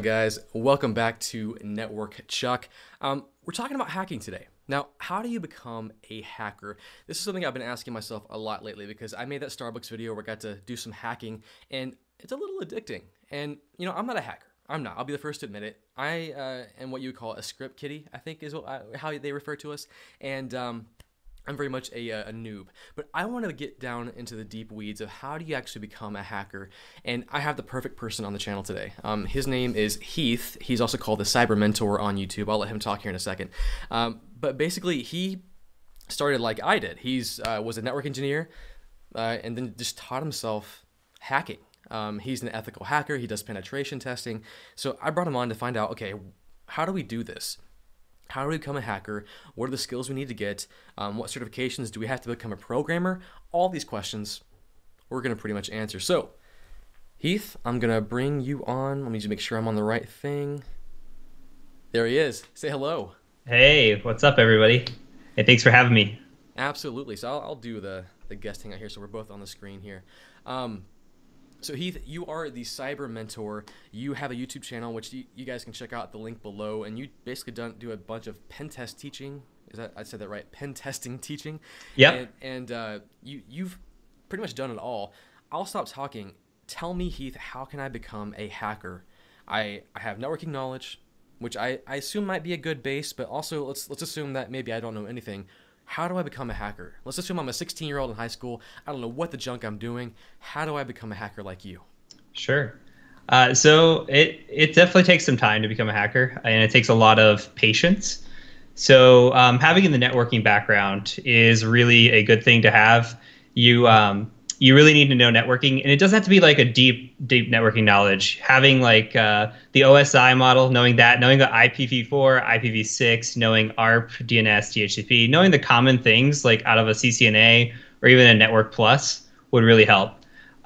on, guys? Welcome back to Network Chuck. Um, we're talking about hacking today. Now, how do you become a hacker? This is something I've been asking myself a lot lately because I made that Starbucks video where I got to do some hacking, and it's a little addicting. And you know, I'm not a hacker. I'm not. I'll be the first to admit it. I uh, am what you would call a script kiddie. I think is what I, how they refer to us. And um, I'm very much a, uh, a, noob, but I want to get down into the deep weeds of how do you actually become a hacker. And I have the perfect person on the channel today. Um, his name is Heath. He's also called the Cyber Mentor on YouTube. I'll let him talk here in a second. Um, but basically, he started like I did. He's uh, was a network engineer, uh, and then just taught himself hacking. Um, he's an ethical hacker. He does penetration testing. So I brought him on to find out, okay, how do we do this? How do we become a hacker? What are the skills we need to get? Um, what certifications do we have to become a programmer? All these questions we're going to pretty much answer. So, Heath, I'm going to bring you on. Let me just make sure I'm on the right thing. There he is. Say hello. Hey, what's up, everybody? Hey, thanks for having me. Absolutely. So, I'll, I'll do the, the guest hangout here so we're both on the screen here. Um, so Heath, you are the cyber mentor. You have a YouTube channel which you, you guys can check out the link below, and you basically done, do a bunch of pen test teaching. Is that I said that right? Pen testing teaching. Yeah. And, and uh, you you've pretty much done it all. I'll stop talking. Tell me, Heath, how can I become a hacker? I I have networking knowledge, which I, I assume might be a good base, but also let's let's assume that maybe I don't know anything how do I become a hacker? Let's assume I'm a 16 year old in high school. I don't know what the junk I'm doing. How do I become a hacker like you? Sure. Uh, so it it definitely takes some time to become a hacker, and it takes a lot of patience. So um, having in the networking background is really a good thing to have. You um, you really need to know networking, and it doesn't have to be like a deep, deep networking knowledge. Having like uh, the OSI model, knowing that, knowing the IPv4, IPv6, knowing ARP, DNS, DHCP, knowing the common things like out of a CCNA or even a Network Plus would really help.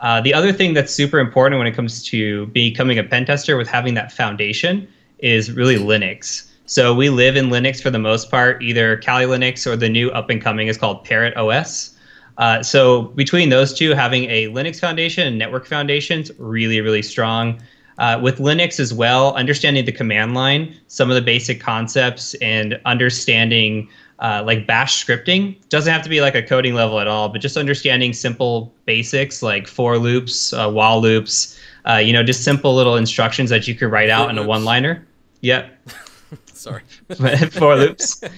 Uh, the other thing that's super important when it comes to becoming a pen tester with having that foundation is really Linux. So we live in Linux for the most part, either Kali Linux or the new up and coming is called Parrot OS. Uh, so between those two, having a Linux foundation and network foundations really, really strong. Uh, with Linux as well, understanding the command line, some of the basic concepts, and understanding uh, like Bash scripting doesn't have to be like a coding level at all, but just understanding simple basics like for loops, uh, while loops, uh, you know, just simple little instructions that you could write out in a one-liner. Yep. Sorry. for loops.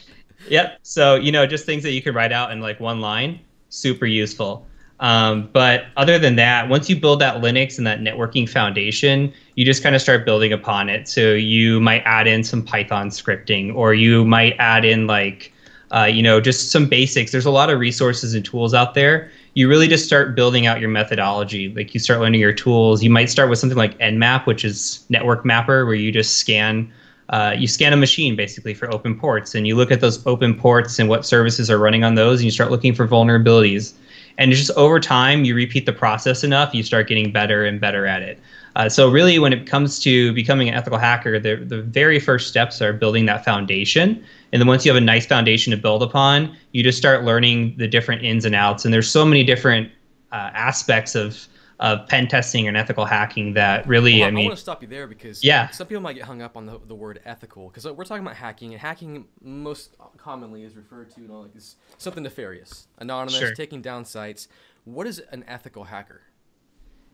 Yep. So you know, just things that you could write out in like one line super useful. Um, but other than that, once you build that Linux and that networking foundation, you just kind of start building upon it. So you might add in some Python scripting, or you might add in like, uh, you know, just some basics. There's a lot of resources and tools out there. You really just start building out your methodology. Like you start learning your tools. You might start with something like Nmap, which is network mapper, where you just scan uh, you scan a machine basically for open ports and you look at those open ports and what services are running on those and you start looking for vulnerabilities. And just over time you repeat the process enough you start getting better and better at it. Uh, so really when it comes to becoming an ethical hacker the, the very first steps are building that foundation. And then once you have a nice foundation to build upon you just start learning the different ins and outs. And there's so many different uh, aspects of of pen testing and ethical hacking that really well, I, mean I want to stop you there because yeah. some people might get hung up on the, the word ethical because we're talking about hacking and hacking most commonly is referred to you know like as something nefarious anonymous sure. taking down sites. What is an ethical hacker?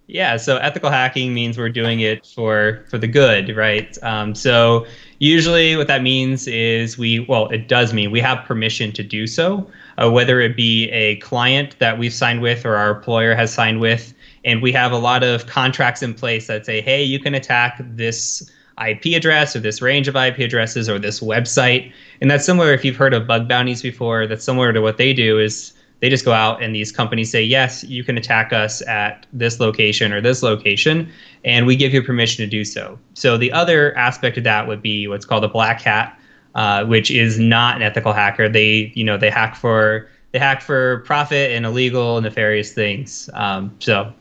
Yeah so ethical hacking means we're doing it for for the good right? Um, so usually what that means is we well it does mean we have permission to do so uh, whether it be a client that we've signed with or our employer has signed with and we have a lot of contracts in place that say, hey, you can attack this IP address or this range of IP addresses or this website. And that's similar if you've heard of bug bounties before, that's similar to what they do is they just go out and these companies say, yes, you can attack us at this location or this location, and we give you permission to do so. So the other aspect of that would be what's called a black hat, uh, which is not an ethical hacker. They, you know, they hack for they hack for profit and illegal nefarious things. Um, so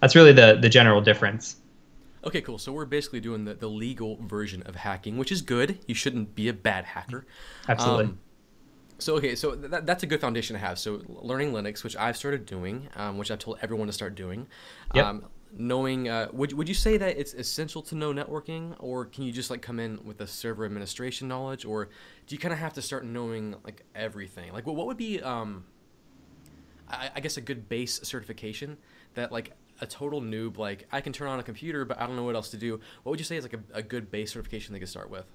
that's really the the general difference. Okay, cool. So we're basically doing the, the legal version of hacking, which is good. You shouldn't be a bad hacker. Absolutely. Um, so okay, so that, that's a good foundation to have. So learning Linux, which I've started doing, um, which I've told everyone to start doing. Yep. Um, knowing uh, would, would you say that it's essential to know networking or can you just like come in with a server administration knowledge or do you kind of have to start knowing like everything like what, what would be um, I, I guess a good base certification that like a total noob like i can turn on a computer but i don't know what else to do what would you say is like a, a good base certification they could start with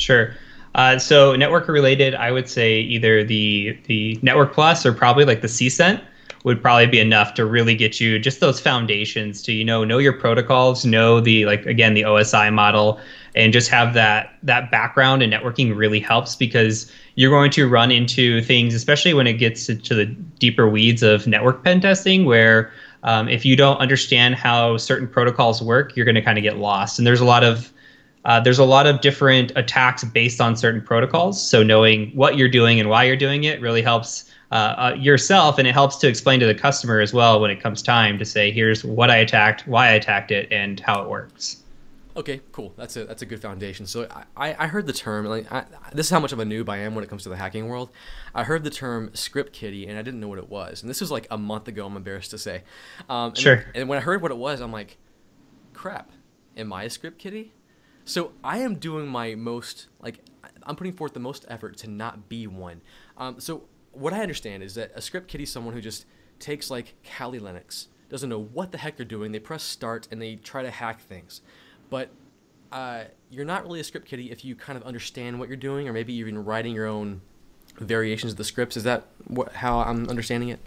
Sure. Uh, so network related, I would say either the the Network Plus or probably like the CCENT would probably be enough to really get you just those foundations to you know know your protocols, know the like again the OSI model, and just have that that background in networking really helps because you're going to run into things, especially when it gets to, to the deeper weeds of network pen testing, where um, if you don't understand how certain protocols work, you're going to kind of get lost. And there's a lot of uh, there's a lot of different attacks based on certain protocols. So knowing what you're doing and why you're doing it really helps uh, uh, yourself, and it helps to explain to the customer as well when it comes time to say, "Here's what I attacked, why I attacked it, and how it works." Okay, cool. That's a that's a good foundation. So I, I heard the term like I, this is how much of a noob I am when it comes to the hacking world. I heard the term script kiddie and I didn't know what it was. And this was like a month ago. I'm embarrassed to say. Um, and, sure. And when I heard what it was, I'm like, crap. Am I a script kiddie? So I am doing my most like I'm putting forth the most effort to not be one. Um, so what I understand is that a script kiddie is someone who just takes like Kali Linux, doesn't know what the heck they're doing. They press start and they try to hack things, but uh, you're not really a script kiddie if you kind of understand what you're doing, or maybe even writing your own variations of the scripts. Is that what, how I'm understanding it?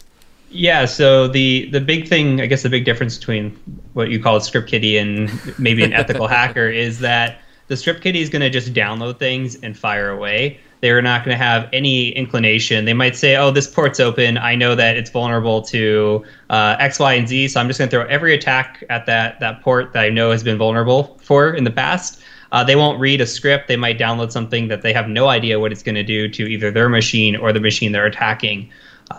Yeah, so the the big thing, I guess the big difference between what you call a script kiddie and maybe an ethical hacker is that the script kiddie is going to just download things and fire away. They're not going to have any inclination. They might say, "Oh, this port's open. I know that it's vulnerable to uh, X, Y, and Z, so I'm just going to throw every attack at that that port that I know has been vulnerable for in the past." Uh, they won't read a script. They might download something that they have no idea what it's going to do to either their machine or the machine they're attacking.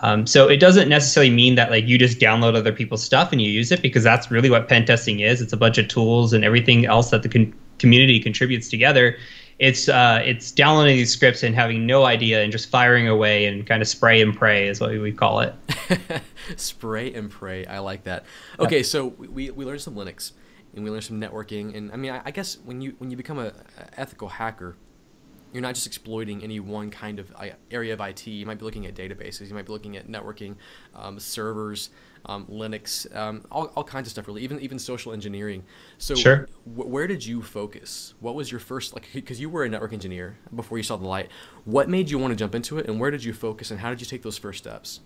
Um, so it doesn't necessarily mean that like you just download other people's stuff and you use it because that's really what pen testing is. It's a bunch of tools and everything else that the con- community contributes together. It's uh, it's downloading these scripts and having no idea and just firing away and kind of spray and pray is what we call it. spray and pray. I like that. Okay, so we, we learned some Linux and we learned some networking and I mean I, I guess when you when you become a, a ethical hacker you're not just exploiting any one kind of area of IT. You might be looking at databases. You might be looking at networking, um, servers, um, Linux, um, all, all kinds of stuff. Really, even even social engineering. So, sure. w- where did you focus? What was your first like? Because you were a network engineer before you saw the light. What made you want to jump into it, and where did you focus, and how did you take those first steps?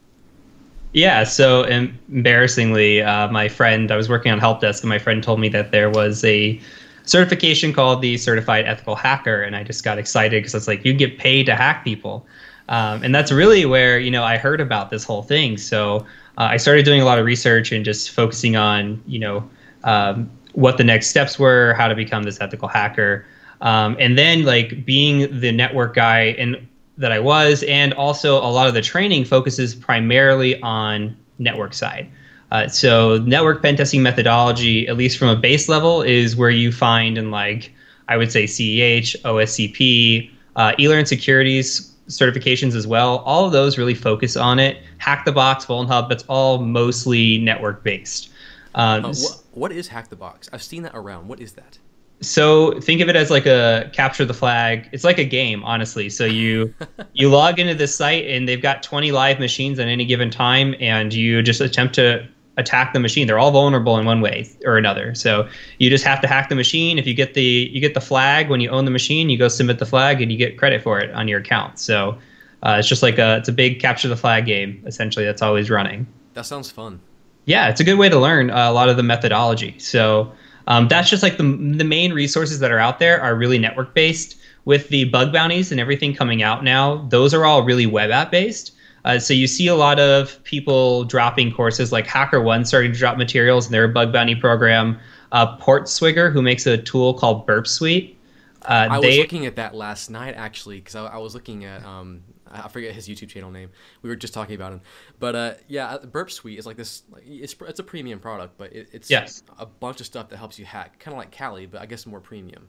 Yeah, so embarrassingly, uh, my friend, I was working on help desk, and my friend told me that there was a certification called the Certified Ethical Hacker, and I just got excited because it's like you get paid to hack people, um, and that's really where you know I heard about this whole thing. So uh, I started doing a lot of research and just focusing on you know um, what the next steps were, how to become this ethical hacker, um, and then like being the network guy and that I was, and also a lot of the training focuses primarily on network side. Uh, so network pen testing methodology, at least from a base level, is where you find in like I would say CEH, OSCP, uh, eLearn securities certifications as well. All of those really focus on it. Hack the Box, Hub, that's all mostly network based. Um, uh, wh- what is Hack the Box? I've seen that around. What is that? So think of it as like a capture the flag. It's like a game, honestly. So you you log into this site and they've got 20 live machines at any given time, and you just attempt to attack the machine. They're all vulnerable in one way or another. So you just have to hack the machine. If you get the you get the flag when you own the machine, you go submit the flag and you get credit for it on your account. So uh, it's just like a it's a big capture the flag game essentially that's always running. That sounds fun. Yeah, it's a good way to learn uh, a lot of the methodology. So um, that's just like the the main resources that are out there are really network based. With the bug bounties and everything coming out now, those are all really web app based. Uh, so you see a lot of people dropping courses like HackerOne starting to drop materials in their bug bounty program. Uh, Portswigger, who makes a tool called Burp Suite. Uh, I they, was looking at that last night actually because I, I, was looking at um, I forget his YouTube channel name. We were just talking about him, but uh, yeah, uh, Burp Suite is like this. Like, it's it's a premium product, but it, it's yes. a bunch of stuff that helps you hack, kind of like Kali, but I guess more premium.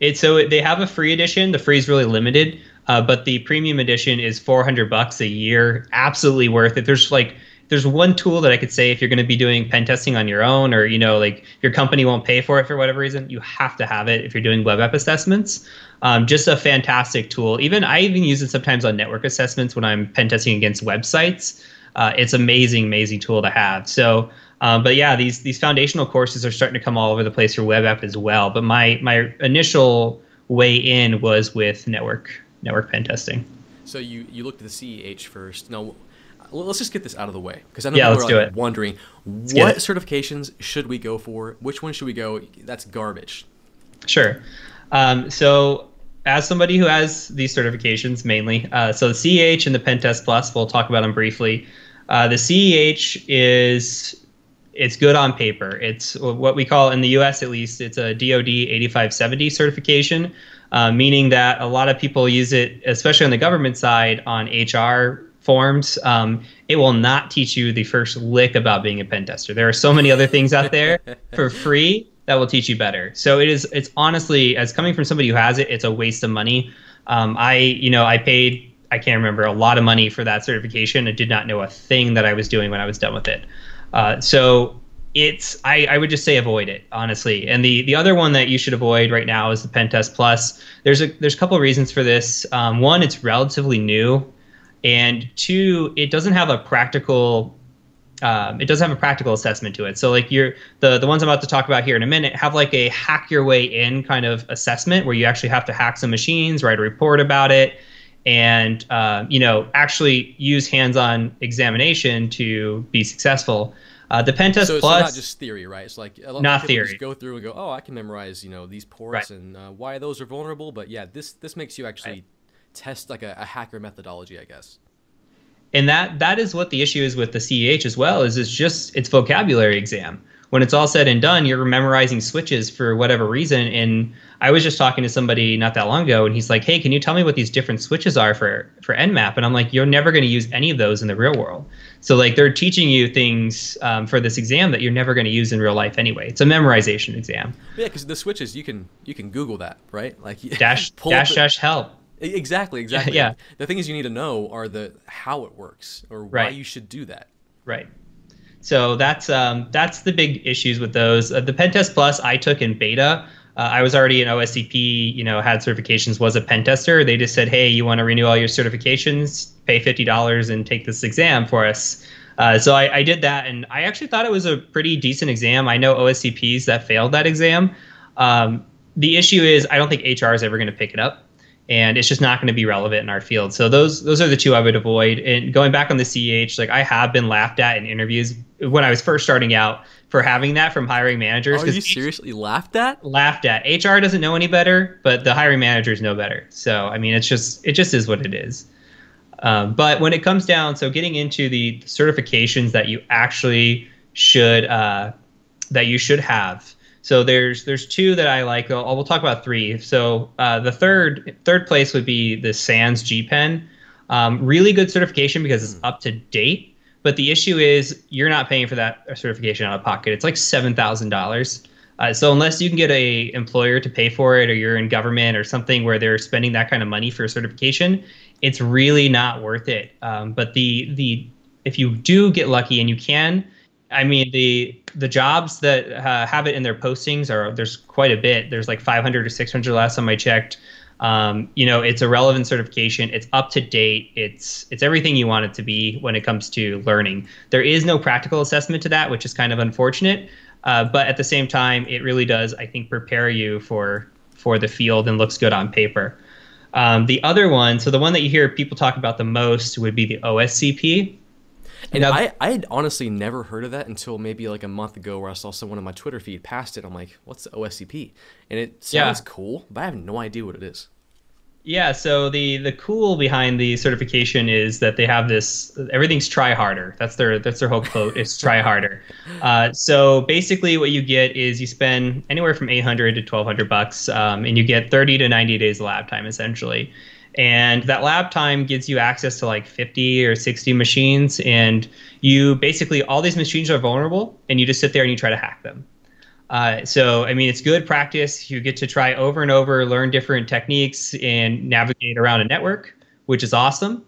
It's so they have a free edition. The free is really limited, uh, but the premium edition is 400 bucks a year. Absolutely worth it. There's like there's one tool that I could say if you're going to be doing pen testing on your own, or you know, like your company won't pay for it for whatever reason, you have to have it if you're doing web app assessments. Um, just a fantastic tool. Even I even use it sometimes on network assessments when I'm pen testing against websites. Uh, it's amazing, amazing tool to have. So, um, but yeah, these these foundational courses are starting to come all over the place for web app as well. But my my initial way in was with network network pen testing. So you you looked at the CEH first. Now, let's just get this out of the way because I know yeah, people are like wondering let's what certifications should we go for? Which one should we go? That's garbage. Sure. Um, so as somebody who has these certifications mainly, uh, so the CEH and the Pentest Plus, we'll talk about them briefly. Uh, the CEH is it's good on paper. It's what we call in the U.S. at least. It's a DoD 8570 certification, uh, meaning that a lot of people use it, especially on the government side, on HR forms. Um, it will not teach you the first lick about being a pen tester. There are so many other things out there for free that will teach you better. So it is. It's honestly, as coming from somebody who has it, it's a waste of money. Um, I, you know, I paid. I can't remember a lot of money for that certification. I did not know a thing that I was doing when I was done with it. Uh, so it's I, I would just say avoid it honestly. And the the other one that you should avoid right now is the Pentest Plus. There's a there's a couple of reasons for this. Um, one, it's relatively new, and two, it doesn't have a practical um, it does have a practical assessment to it. So like you're the the ones I'm about to talk about here in a minute have like a hack your way in kind of assessment where you actually have to hack some machines, write a report about it, and uh, you know actually use hands-on examination to be successful. Uh, the pentest so, plus so not just theory, right? It's like a lot not of theory. Just go through and go, oh, I can memorize, you know, these ports Right. and uh, why those are vulnerable. But yeah, this this makes you actually Right. test like a, a hacker methodology, I guess. and that that is what the issue is with the CEH as well is it's just it's vocabulary exam. When it's all said and done, you're memorizing switches for whatever reason. And I was just talking to somebody not that long ago, and he's like, "Hey, can you tell me what these different switches are for for Nmap?" And I'm like, "You're never going to use any of those in the real world." So like they're teaching you things um, for this exam that you're never going to use in real life anyway. It's a memorization exam. Yeah, because the switches you can you can Google that, right? Like Dash pull dash the- dash help. Exactly, exactly. yeah. The things you need to know are the how it works or why Right. you should do that. Right. So that's um, that's the big issues with those. Uh, the Pentest Plus I took in beta. Uh, I was already an OSCP, you know, had certifications, was a pen tester. They just said, hey, you want to renew all your certifications, pay fifty dollars and take this exam for us. Uh, so I, I did that, and I actually thought it was a pretty decent exam. I know OSCPs that failed that exam. Um, the issue is I don't think HR is ever going to pick it up and it's just not going to be relevant in our field. So those those are the two I would avoid. And going back on the CH, like I have been laughed at in interviews when I was first starting out for having that from hiring managers. Are you seriously laughed at? Laughed at. HR doesn't know any better, but the hiring managers know better. So I mean, it's just it just is what it is. Um, but when it comes down, so getting into the certifications that you actually should uh, that you should have. So there's there's two that I like. I'll, we'll talk about three. So uh, the third third place would be the SANS GPEN. Um, really good certification because it's up to date. But the issue is you're not paying for that certification out of pocket. It's like seven thousand dollars. Uh, so unless you can get a employer to pay for it, or you're in government or something where they're spending that kind of money for a certification, it's really not worth it. Um, but the the if you do get lucky and you can, I mean the the jobs that uh, have it in their postings are there's quite a bit. There's like 500 or 600 last time I checked. Um, you know, it's a relevant certification. It's up to date. It's it's everything you want it to be when it comes to learning. There is no practical assessment to that, which is kind of unfortunate. Uh, but at the same time, it really does, I think, prepare you for for the field and looks good on paper. Um, the other one, so the one that you hear people talk about the most, would be the OSCP. And know- I, I had honestly never heard of that until maybe like a month ago where I saw someone on my Twitter feed passed it. I'm like, what's the OSCP? And it Yeah. sounds cool, but I have no idea what it is. Yeah, so the the cool behind the certification is that they have this everything's try harder. That's their that's their whole quote. It's try harder. Uh, so basically, what you get is you spend anywhere from eight hundred to twelve hundred bucks, um, and you get thirty to ninety days of lab time essentially. And that lab time gives you access to like fifty or sixty machines, and you basically all these machines are vulnerable, and you just sit there and you try to hack them. Uh, so, I mean, it's good practice. You get to try over and over, learn different techniques, and navigate around a network, which is awesome.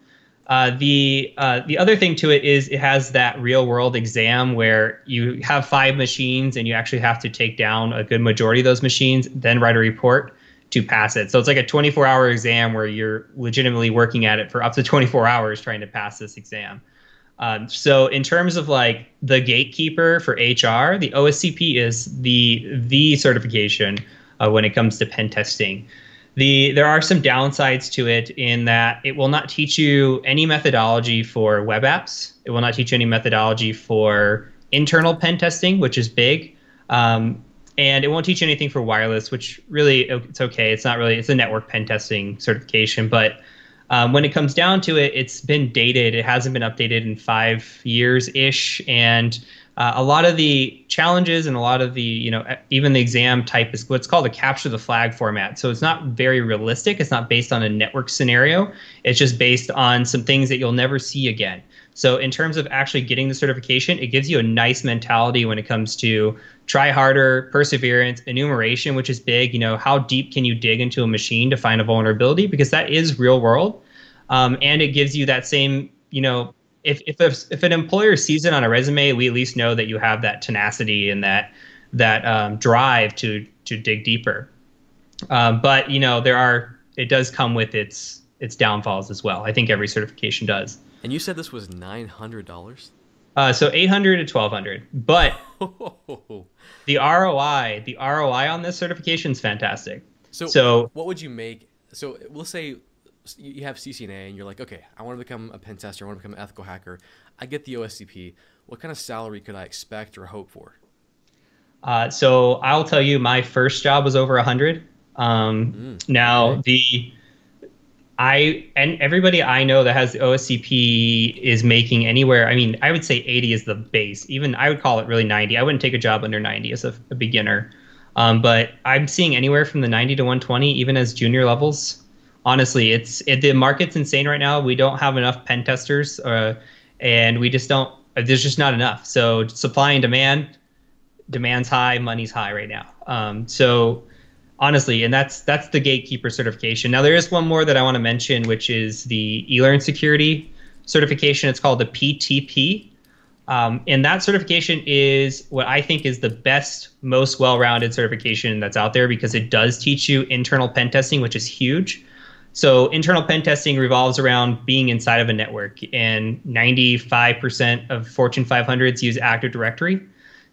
Uh, the uh, the other thing to it is it has that real world exam where you have five machines and you actually have to take down a good majority of those machines, then write a report to pass it. So it's like a 24 hour exam where you're legitimately working at it for up to 24 hours trying to pass this exam. Um, so in terms of like the gatekeeper for HR, the OSCP is the the certification uh, when it comes to pen testing. The there are some downsides to it in that it will not teach you any methodology for web apps. It will not teach you any methodology for internal pen testing, which is big. Um, and it won't teach you anything for wireless, which really it's okay. It's not really it's a network pen testing certification, but um, when it comes down to it, it's been dated. It hasn't been updated in five years ish, and uh, a lot of the challenges and a lot of the you know even the exam type is what's called a capture the flag format. So it's not very realistic. It's not based on a network scenario. It's just based on some things that you'll never see again. So in terms of actually getting the certification, it gives you a nice mentality when it comes to try harder, perseverance, enumeration, which is big. You know, how deep can you dig into a machine to find a vulnerability? Because that is real world. Um, and it gives you that same, you know, if if if an employer sees it on a resume, we at least know that you have that tenacity and that that um, drive to to dig deeper. Um, but you know, there are it does come with its its downfalls as well. I think every certification does. And you said this was nine hundred dollars. Uh, so eight hundred to twelve hundred, but the ROI, the ROI on this certification is fantastic. So, so what would you make? So we'll say you have CCNA and you're like, okay, I want to become a pen tester, I want to become an ethical hacker. I get the OSCP. What kind of salary could I expect or hope for? Uh, so I'll tell you, my first job was over a hundred. Um, mm, now okay. the I and everybody I know that has the OSCP is making anywhere. I mean, I would say 80 is the base. Even I would call it really 90. I wouldn't take a job under 90 as a, a beginner. Um, but I'm seeing anywhere from the 90 to 120, even as junior levels. Honestly, it's it, the market's insane right now. We don't have enough pen testers, uh, and we just don't. There's just not enough. So supply and demand, demand's high, money's high right now. Um, so honestly and that's that's the gatekeeper certification. Now there is one more that i want to mention which is the elearn security certification. It's called the ptp um, and that certification is what i think is the best most well-rounded certification that's out there because it does teach you internal pen testing which is huge. So internal pen testing revolves around being inside of a network and 95% of fortune 500s use active directory.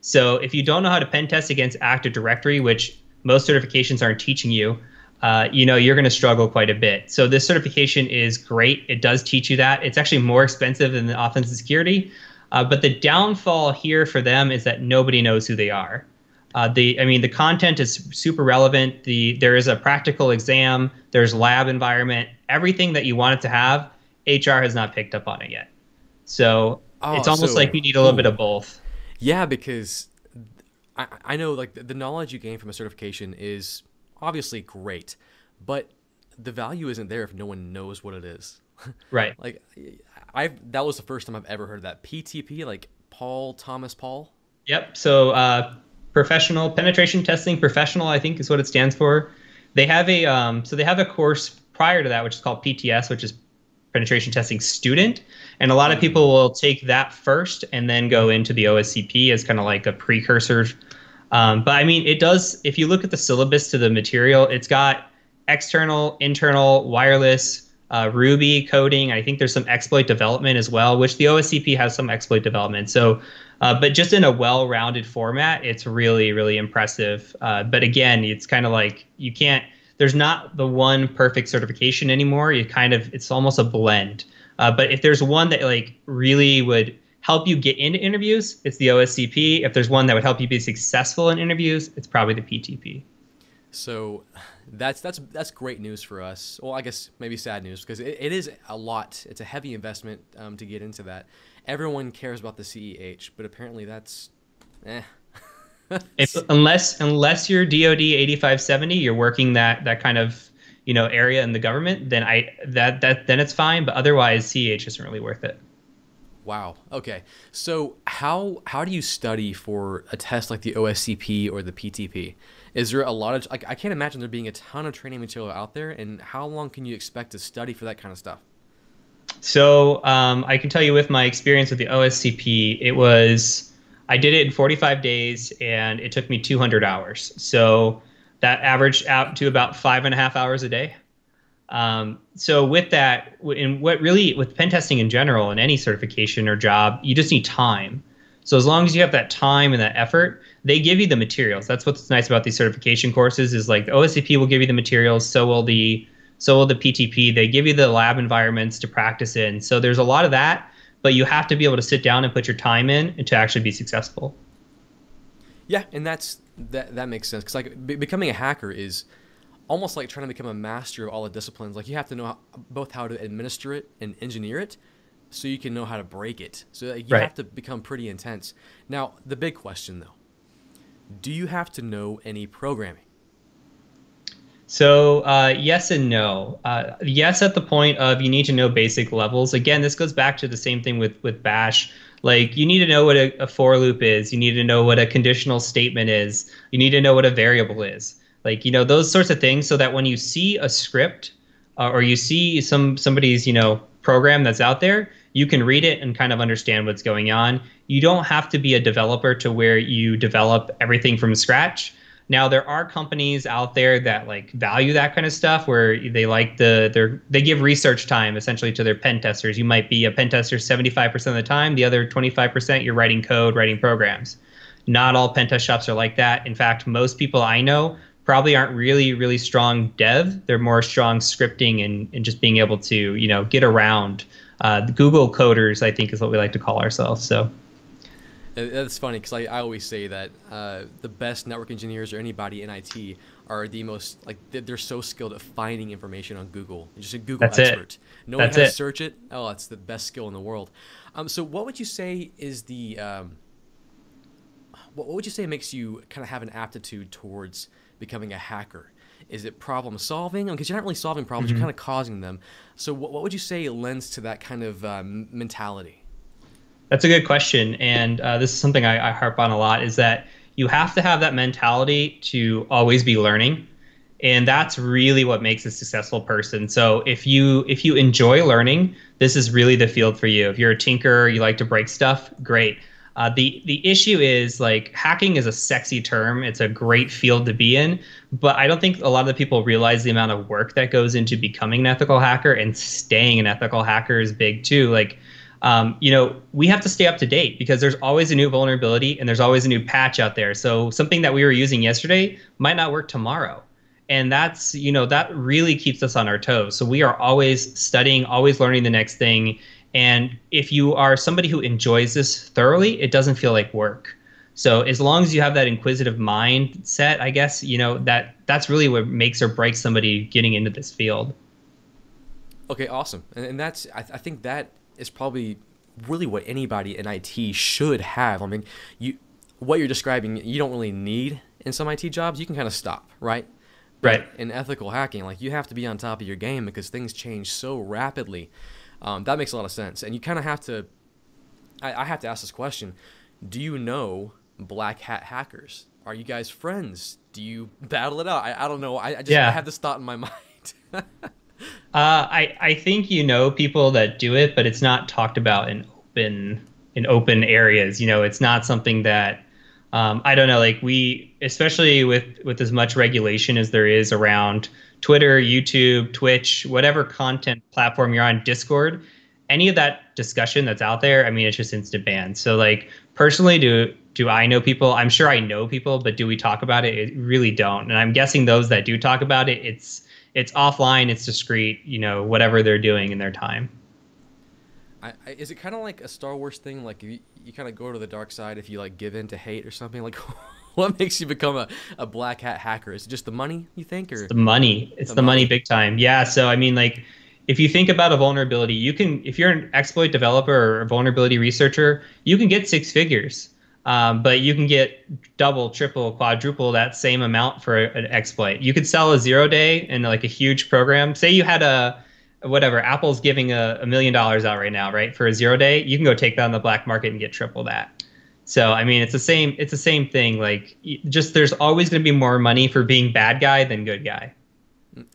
So if you don't know how to pen test against active directory which most certifications aren't teaching you, uh, you know, you're going to struggle quite a bit. So this certification is great. It does teach you that. It's actually more expensive than the offensive security. Uh, but the downfall here for them is that nobody knows who they are. Uh, the, I mean, the content is super relevant. The there is a practical exam. There's lab environment. Everything that you want it to have, HR has not picked up on it yet. So oh, it's almost so, like you need a little ooh. bit of both. Yeah, because I, I know like the, the knowledge you gain from a certification is obviously great, but the value isn't there if no one knows what it is. Right. like I that was the first time I've ever heard that PTP like Paul Thomas Paul. Yep. So uh, professional penetration testing professional I think is what it stands for. They have a um, so they have a course prior to that which is called PTS which is penetration testing student and a lot of people will take that first and then go into the OSCP as kind of like a precursor um, but I mean, it does. If you look at the syllabus to the material, it's got external, internal, wireless, uh, Ruby coding. I think there's some exploit development as well, which the OSCP has some exploit development. So, uh, but just in a well-rounded format, it's really, really impressive. Uh, but again, it's kind of like you can't. There's not the one perfect certification anymore. You kind of, it's almost a blend. Uh, but if there's one that like really would help you get into interviews, it's the OSCP. If there's one that would help you be successful in interviews, it's probably the PTP. So that's that's that's great news for us. Well, I guess maybe sad news because it, it is a lot. It's a heavy investment um, to get into that. Everyone cares about the CEH, but apparently that's eh. if, unless unless you're DoD 8570, you're working that that kind of you know area in the government, then I that that then it's fine. But otherwise, CEH isn't really worth it. Wow. Okay. So how how do you study for a test like the OSCP or the PTP? Is there a lot of like I can't imagine there being a ton of training material out there, and how long can you expect to study for that kind of stuff? So um, I can tell you with my experience with the OSCP, it was I did it in 45 days and it took me 200 hours. So that averaged out to about five and a half hours a day. Um, so with that, and what really with pen testing in general and any certification or job, you just need time. So as long as you have that time and that effort, they give you the materials. That's what's nice about these certification courses is like the OSCP will give you the materials, so will the so will the PTP. They give you the lab environments to practice in. So there's a lot of that, but you have to be able to sit down and put your time in and to actually be successful. Yeah, and that's that that makes sense because like be- becoming a hacker is almost like trying to become a master of all the disciplines. Like you have to know how, both how to administer it and engineer it, so you can know how to break it. So you right. have to become pretty intense. Now, the big question though, do you have to know any programming? So uh, yes and no. Uh, yes, at the point of you need to know basic levels. Again, this goes back to the same thing with with Bash. Like you need to know what a, a for loop is. You need to know what a conditional statement is. You need to know what a variable is. Like you know those sorts of things, so that when you see a script uh, or you see some somebody's you know program that's out there, you can read it and kind of understand what's going on. You don't have to be a developer to where you develop everything from scratch now there are companies out there that like value that kind of stuff where they like the they they give research time essentially to their pen testers. You might be a pen tester 75% of the time, the other 25% you're writing code, writing programs. Not all pen test shops are like that. In fact, most people I know probably aren't really really strong dev. They're more strong scripting and, and just being able to, you know, get around. Uh, Google coders, I think, is what we like to call ourselves. So that's funny because I, I always say that uh, the best network engineers or anybody in IT are the most like they're so skilled at finding information on Google. Just a Google that's expert. It. Knowing that's how to search it. Oh, that's the best skill in the world. Um, so what would you say is the um, what would you say makes you kind of have an aptitude towards becoming a hacker? Is it problem solving? Because you're not really solving problems; mm-hmm. you're kind of causing them. So what, what would you say lends to that kind of um, mentality? That's a good question, and uh, this is something I, I harp on a lot. Is that you have to have that mentality to always be learning, and that's really what makes a successful person. So if you if you enjoy learning, this is really the field for you. If you're a tinker, you like to break stuff, great. Uh, the the issue is like hacking is a sexy term. It's a great field to be in, but I don't think a lot of the people realize the amount of work that goes into becoming an ethical hacker and staying an ethical hacker is big too. Like um, you know, we have to stay up to date because there's always a new vulnerability and there's always a new patch out there. So something that we were using yesterday might not work tomorrow. And that's, you know, that really keeps us on our toes. So we are always studying, always learning the next thing. And if you are somebody who enjoys this thoroughly, it doesn't feel like work. So as long as you have that inquisitive mindset, I guess, you know, that that's really what makes or breaks somebody getting into this field. Okay, awesome. And, and that's, I, I think that is probably really what anybody in IT should have. I mean, you what you're describing, you don't really need in some IT jobs. You can kind of stop, right? Right. in ethical hacking, like you have to be on top of your game because things change so rapidly. Um, that makes a lot of sense, and you kind of have to. I, I have to ask this question: Do you know black hat hackers? Are you guys friends? Do you battle it out? I, I don't know. I, I just yeah. I have this thought in my mind. Uh, I I think you know people that do it, but it's not talked about in open in open areas. You know, it's not something that um, I don't know. Like we, especially with with as much regulation as there is around Twitter, YouTube, Twitch, whatever content platform you're on, Discord, any of that discussion that's out there, I mean, it's just instant ban. So like personally, do do I know people? I'm sure I know people, but do we talk about it? It really don't. And I'm guessing those that do talk about it, it's it's offline, it's discreet, you know, whatever they're doing in their time. I, I, is it kind of like a Star Wars thing? Like you, you kind of go to the dark side if you like give in to hate or something. Like, what makes you become a, a black hat hacker? Is it just the money you think, or it's the money? It's the, the money. money big time. Yeah. So I mean, like, if you think about a vulnerability, you can if you're an exploit developer or a vulnerability researcher, you can get six figures. Um, but you can get double, triple, quadruple that same amount for an exploit. You could sell a zero day in like a huge program. Say you had a whatever Apple's giving a, a million dollars out right now, right, for a zero day. You can go take that on the black market and get triple that. So I mean, it's the same. It's the same thing. Like just there's always going to be more money for being bad guy than good guy.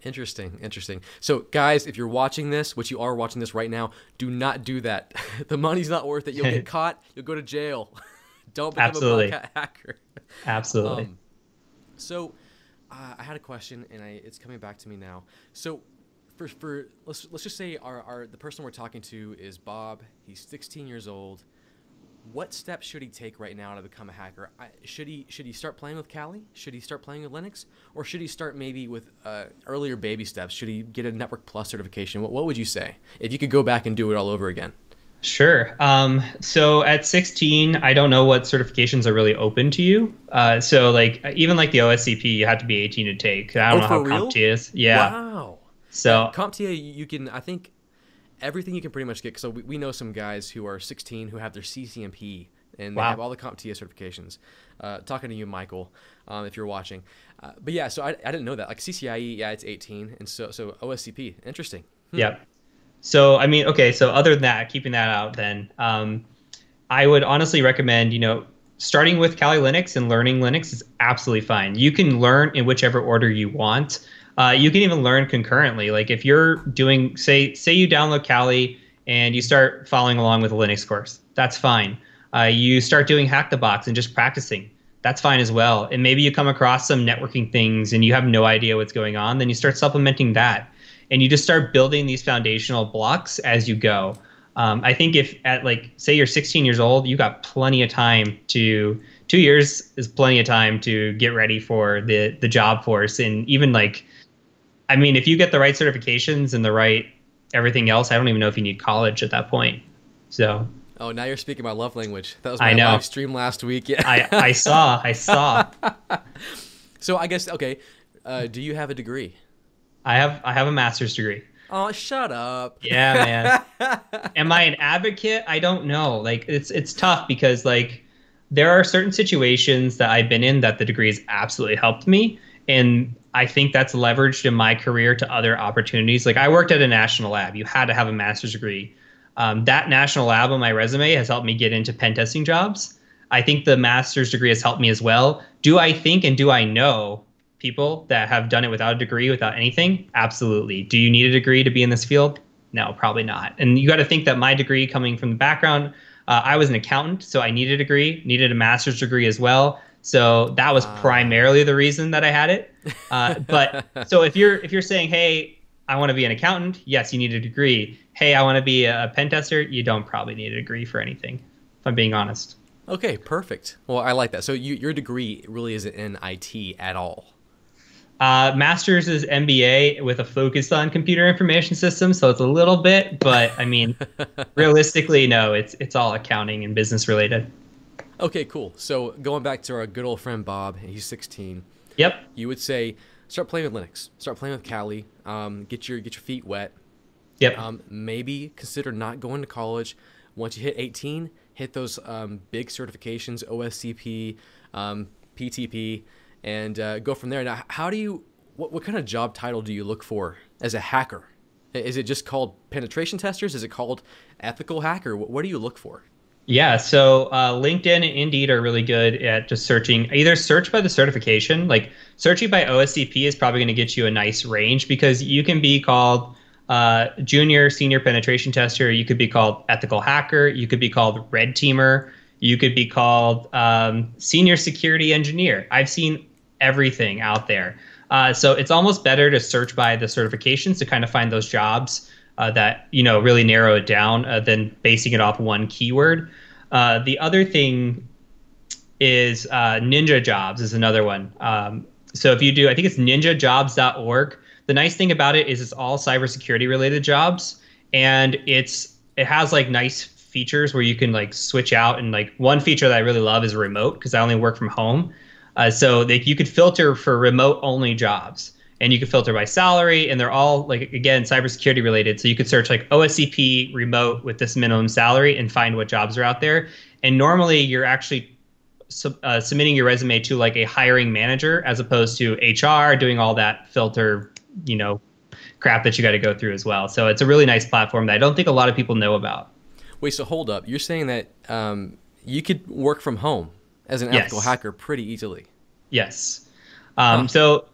Interesting, interesting. So, guys, if you're watching this, which you are watching this right now, do not do that. the money's not worth it. You'll get caught. You'll go to jail. Don't become Absolutely. a hacker. Absolutely. Um, so, uh, I had a question, and I, it's coming back to me now. So, for, for let's let's just say our, our the person we're talking to is Bob. He's 16 years old. What steps should he take right now to become a hacker? I, should he should he start playing with Kali? Should he start playing with Linux, or should he start maybe with uh, earlier baby steps? Should he get a Network Plus certification? What, what would you say if you could go back and do it all over again? Sure. Um, so at 16, I don't know what certifications are really open to you. Uh, so like even like the OSCP, you have to be 18 to take. I don't Oh, know how real? CompTIA is. Yeah. Wow. So CompTIA, you can I think everything you can pretty much get. So we, we know some guys who are 16 who have their CCNP and they Wow. have all the CompTIA certifications. Uh, talking to you, Michael, um, if you're watching. Uh, but yeah, so I, I didn't know that. Like CCIE, yeah, it's 18, and so so OSCP, interesting. Yep. So I mean, okay. So other than that, keeping that out, then um, I would honestly recommend you know starting with Kali Linux and learning Linux is absolutely fine. You can learn in whichever order you want. Uh, you can even learn concurrently. Like if you're doing, say, say you download Kali and you start following along with a Linux course, that's fine. Uh, you start doing Hack the Box and just practicing, that's fine as well. And maybe you come across some networking things and you have no idea what's going on, then you start supplementing that and you just start building these foundational blocks as you go. Um, I think if at like say you're 16 years old, you got plenty of time to two years is plenty of time to get ready for the the job force and even like, I mean, if you get the right certifications and the right everything else, I don't even know if you need college at that point. So Oh, now you're speaking my love language. That was I my know. live stream last week. Yeah. I I saw I saw so I guess okay. Uh, do you have a degree? I have I have a master's degree. Oh, shut up. Yeah, man. Am I an advocate? I don't know. Like it's it's tough because like there are certain situations that I've been in that the degree has absolutely helped me and I think that's leveraged in my career to other opportunities. Like I worked at a national lab. You had to have a master's degree. Um, that national lab on my resume has helped me get into pen testing jobs. I think the master's degree has helped me as well. Do I think and do I know people that have done it without a degree, without anything? Absolutely. Do you need a degree to be in this field? No, probably not. And you got to think that my degree coming from the background, uh, I was an accountant, so I needed a degree, needed a master's degree as well. So that was primarily the reason that I had it. Uh, but so if you're if you're saying, hey, I want to be an accountant, yes, you need a degree. Hey, I want to be a pen tester, you don't probably need a degree for anything. If I'm being honest. Okay, perfect. Well, I like that. So you, your degree really isn't in IT at all. Uh, master's is MBA with a focus on computer information systems, so it's a little bit, but I mean, realistically, no, it's it's all accounting and business related. Okay, cool. So going back to our good old friend Bob, he's 16. Yep. You would say start playing with Linux, start playing with Kali, um, get your get your feet wet. Yep. Um, maybe consider not going to college. Once you hit 18, hit those um, big certifications, OSCP, um, PTP, and uh, go from there. Now, how do you? What, what kind of job title do you look for as a hacker? Is it just called penetration testers? Is it called ethical hacker? What, what do you look for? Yeah, so uh, LinkedIn and Indeed are really good at just searching. Either search by the certification, like searching by OSCP is probably going to get you a nice range because you can be called uh, junior, senior penetration tester. You could be called ethical hacker. You could be called red teamer. You could be called um, senior security engineer. I've seen everything out there. Uh, so it's almost better to search by the certifications to kind of find those jobs uh, that you know really narrow it down uh, than basing it off one keyword. Uh, the other thing is uh, Ninja Jobs is another one. Um, so if you do, I think it's ninjajobs.org. The nice thing about it is it's all cybersecurity related jobs, and it's it has like nice features where you can like switch out. And like one feature that I really love is remote because I only work from home. Uh, so that you could filter for remote only jobs and you could filter by salary and they're all like again cybersecurity related so you could search like oscp remote with this minimum salary and find what jobs are out there and normally you're actually sub, uh, submitting your resume to like a hiring manager as opposed to hr doing all that filter you know crap that you got to go through as well so it's a really nice platform that i don't think a lot of people know about Wait, so hold up. You're saying that um, you could work from home as an Yes. ethical hacker pretty easily. Yes. Um, Huh. So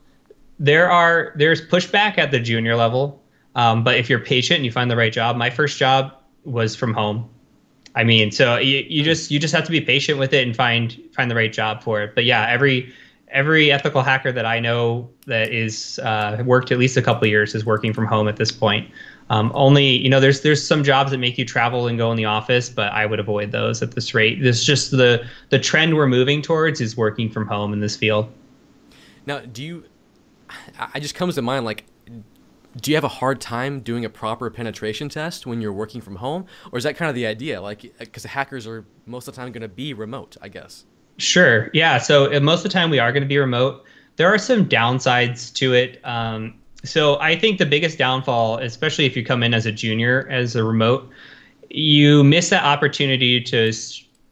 there are there's pushback at the junior level, um, but if you're patient and you find the right job, my first job was from home. I mean, so you, you just you just have to be patient with it and find find the right job for it. But yeah, every every ethical hacker that I know that is uh, worked at least a couple years is working from home at this point. Um, only you know there's there's some jobs that make you travel and go in the office, but I would avoid those at this rate. This just the the trend we're moving towards is working from home in this field. Now, do you? I just comes to mind like. Do you have a hard time doing a proper penetration test when you're working from home, or is that kind of the idea? Like, because hackers are most of the time going to be remote, I guess. Sure. Yeah. So uh, most of the time we are going to be remote. There are some downsides to it. Um, so I think the biggest downfall, especially if you come in as a junior as a remote, you miss that opportunity to,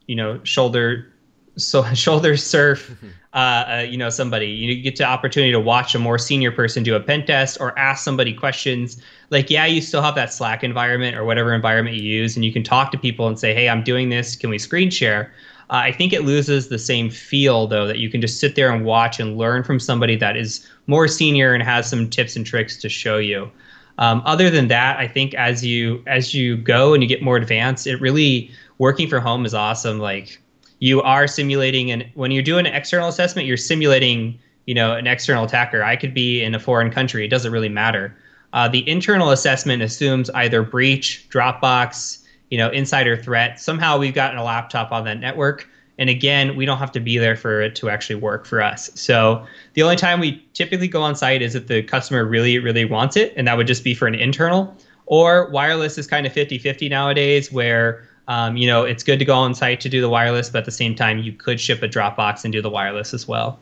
you know, shoulder so shoulder surf, uh, uh, you know, somebody. You get the opportunity to watch a more senior person do a pen test or ask somebody questions. Like, yeah, you still have that Slack environment or whatever environment you use, and you can talk to people and say, "Hey, I'm doing this. Can we screen share?" Uh, I think it loses the same feel though that you can just sit there and watch and learn from somebody that is more senior and has some tips and tricks to show you. Um, other than that, I think as you as you go and you get more advanced, it really working from home is awesome. Like you are simulating, and when you're doing an external assessment, you're simulating, you know, an external attacker. I could be in a foreign country; it doesn't really matter. Uh, the internal assessment assumes either breach, Dropbox, you know, insider threat. Somehow we've gotten a laptop on that network. And again, we don't have to be there for it to actually work for us. So the only time we typically go on site is if the customer really, really wants it. And that would just be for an internal. Or wireless is kind of 50 50 nowadays, where um, you know it's good to go on site to do the wireless, but at the same time, you could ship a Dropbox and do the wireless as well.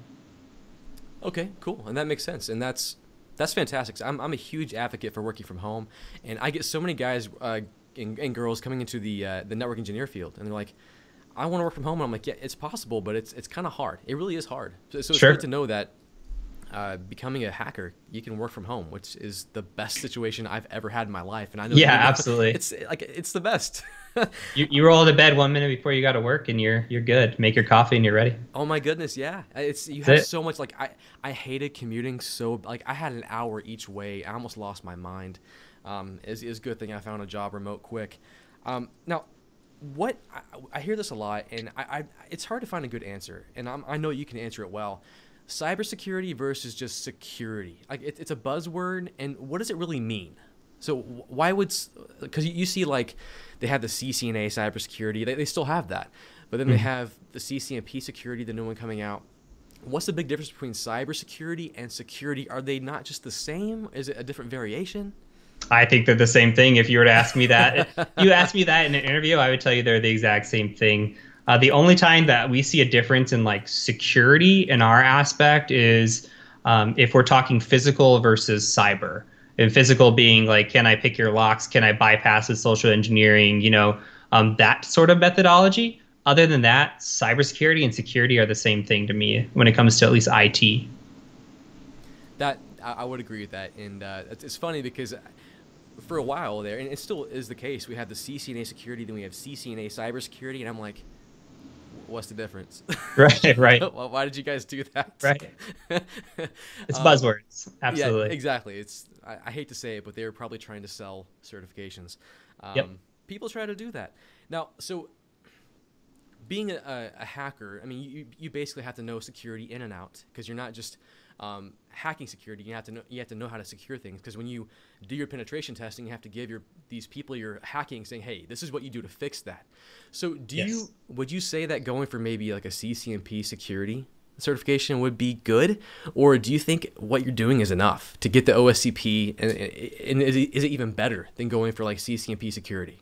Okay, cool. And that makes sense. And that's that's fantastic. I'm, I'm a huge advocate for working from home. And I get so many guys. Uh, and, and girls coming into the uh, the network engineer field, and they're like, "I want to work from home." And I'm like, "Yeah, it's possible, but it's it's kind of hard. It really is hard." So, so it's sure. good to know that uh, becoming a hacker, you can work from home, which is the best situation I've ever had in my life. And I know, yeah, absolutely, it's like it's the best. you you roll to bed one minute before you got to work, and you're you're good. Make your coffee, and you're ready. Oh my goodness, yeah. It's you have so much. Like I I hated commuting so like I had an hour each way. I almost lost my mind. Um, is is good thing I found a job remote quick. Um, now, what I, I, hear this a lot, and I, I, it's hard to find a good answer, and I'm, i know you can answer it well. Cybersecurity versus just security, like it, it's a buzzword, and what does it really mean? So why would because you see like they have the CCNA cybersecurity, they, they still have that, but then mm-hmm. they have the CCNP security, the new one coming out. What's the big difference between cybersecurity and security? Are they not just the same? Is it a different variation? I think they're the same thing. If you were to ask me that, you asked me that in an interview, I would tell you they're the exact same thing. Uh, the only time that we see a difference in like security in our aspect is um, if we're talking physical versus cyber. And physical being like, can I pick your locks? Can I bypass the social engineering? You know, um, that sort of methodology. Other than that, cybersecurity and security are the same thing to me when it comes to at least IT. That I would agree with that, and uh, it's, it's funny because for a while there, and it still is the case. We have the CCNA security, then we have CCNA cybersecurity, and I'm like, what's the difference? Right, right. Why did you guys do that? Right. it's um, buzzwords. Absolutely. Yeah, exactly. It's I, I, hate to say it, but they were probably trying to sell certifications. Um, yep. People try to do that. Now, so being a, a, hacker, I mean, you, you basically have to know security in and out because you're not just um, hacking security, you have to know you have to know how to secure things because when you do your penetration testing, you have to give your these people you're hacking saying, "Hey, this is what you do to fix that." So, do yes. you would you say that going for maybe like a CCNP security certification would be good, or do you think what you're doing is enough to get the OSCP, and, and is, it, is it even better than going for like CCNP security?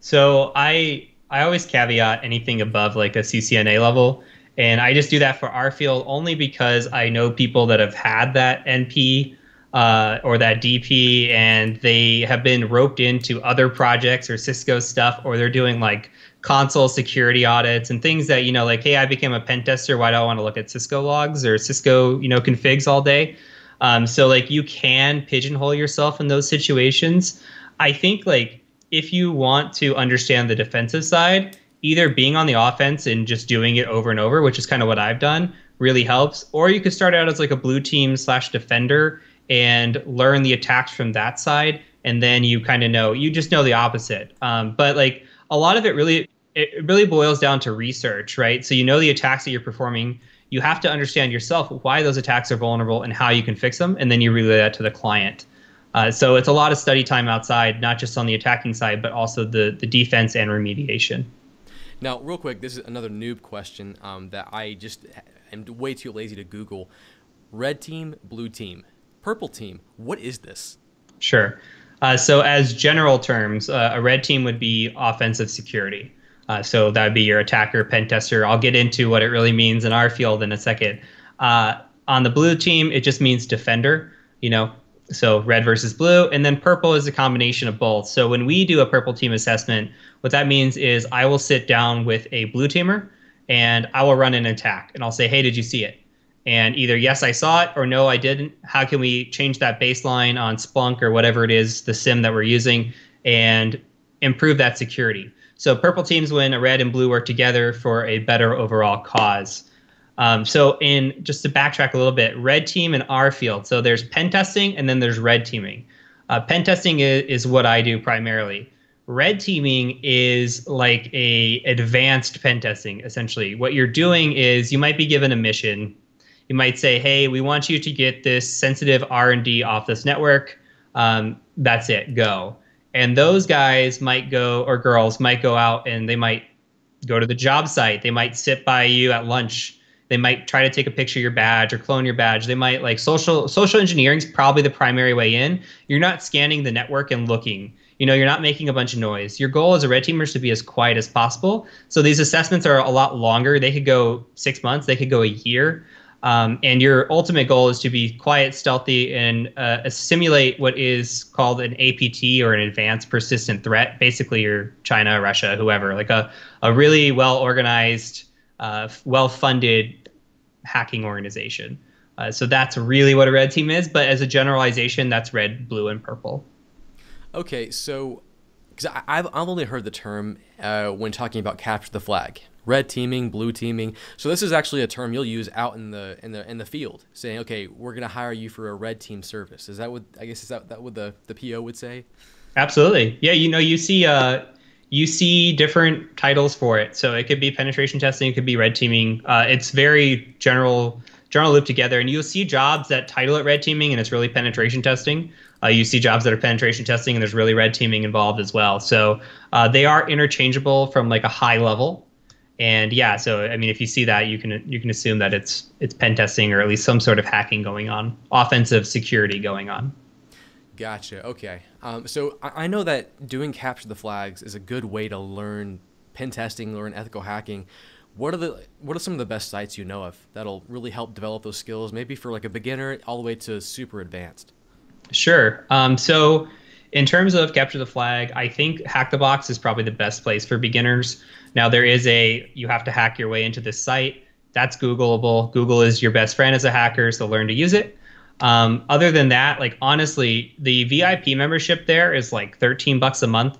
So I I always caveat anything above like a CCNA level and I just do that for our field only because I know people that have had that NP uh, or that DP and they have been roped into other projects or Cisco stuff, or they're doing like console security audits and things that, you know, like, hey, I became a pen tester. Why do I want to look at Cisco logs or Cisco, you know, configs all day? Um, so, like, you can pigeonhole yourself in those situations. I think, like, if you want to understand the defensive side, either being on the offense and just doing it over and over, which is kind of what I've done, really helps. Or you could start out as like a blue team slash defender and learn the attacks from that side, and then you kind of know you just know the opposite. Um, but like a lot of it really it really boils down to research, right? So you know the attacks that you're performing. You have to understand yourself why those attacks are vulnerable and how you can fix them, and then you relay that to the client. Uh, so it's a lot of study time outside, not just on the attacking side, but also the the defense and remediation. Now, real quick, this is another noob question um, that I just am way too lazy to Google. Red team, blue team, purple team. What is this? Sure. Uh, so, as general terms, uh, a red team would be offensive security. Uh, so that would be your attacker, pen tester. I'll get into what it really means in our field in a second. Uh, on the blue team, it just means defender. You know, so red versus blue, and then purple is a combination of both. So when we do a purple team assessment, what that means is I will sit down with a blue teamer and I will run an attack, and I'll say, "Hey, did you see it?" And either yes, I saw it, or no, I didn't. How can we change that baseline on Splunk or whatever it is, the SIEM that we're using, and improve that security? So purple teams win, a red and blue work together for a better overall cause. Um, so in just to backtrack a little bit, red team and our field. So there's pen testing and then there's red teaming. Uh, pen testing is, is what I do primarily. Red teaming is like a advanced pen testing essentially. What you're doing is you might be given a mission. You might say, "Hey, we want you to get this sensitive R&D off this network. Um, that's it. Go." And those guys might go, or girls might go out and they might go to the job site. They might sit by you at lunch. They might try to take a picture of your badge or clone your badge. They might like social social engineering is probably the primary way in. You're not scanning the network and looking. You know, you're not making a bunch of noise. Your goal as a red teamer is to be as quiet as possible. So these assessments are a lot longer. They could go six months. They could go a year. Um, and your ultimate goal is to be quiet, stealthy, and uh, simulate what is called an APT or an advanced persistent threat. Basically, you're China, Russia, whoever, like a, a really well organized, uh, well funded hacking organization. Uh, so that's really what a red team is. But as a generalization, that's red, blue, and purple. Okay, so because I've, I've only heard the term uh, when talking about capture the flag red teaming, blue teaming. So this is actually a term you'll use out in the in the in the field, saying, okay, we're going to hire you for a red team service. Is that what I guess is that that what the the PO would say? Absolutely. Yeah, you know, you see uh you see different titles for it. So it could be penetration testing, it could be red teaming. Uh, it's very general general loop together and you'll see jobs that title it red teaming and it's really penetration testing. Uh, you see jobs that are penetration testing and there's really red teaming involved as well. So uh, they are interchangeable from like a high level and yeah, so I mean, if you see that, you can you can assume that it's it's pen testing or at least some sort of hacking going on, offensive security going on. Gotcha. Okay. Um, so I, I know that doing capture the flags is a good way to learn pen testing, learn ethical hacking. What are the what are some of the best sites you know of that'll really help develop those skills? Maybe for like a beginner all the way to super advanced. Sure. Um, so in terms of capture the flag, I think Hack the Box is probably the best place for beginners. Now there is a you have to hack your way into this site. That's Googleable. Google is your best friend as a hacker, so learn to use it. Um, other than that, like honestly, the VIP membership there is like 13 bucks a month.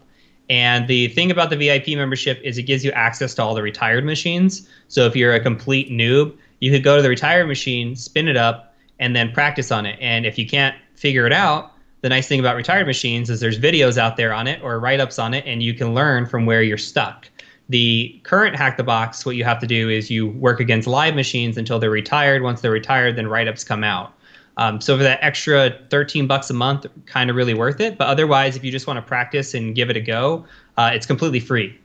And the thing about the VIP membership is it gives you access to all the retired machines. So if you're a complete noob, you could go to the retired machine, spin it up, and then practice on it. And if you can't figure it out, the nice thing about retired machines is there's videos out there on it or write-ups on it, and you can learn from where you're stuck. The current Hack the Box, what you have to do is you work against live machines until they're retired. Once they're retired, then write ups come out. Um, so for that extra 13 bucks a month, kind of really worth it. But otherwise, if you just want to practice and give it a go, uh, it's completely free.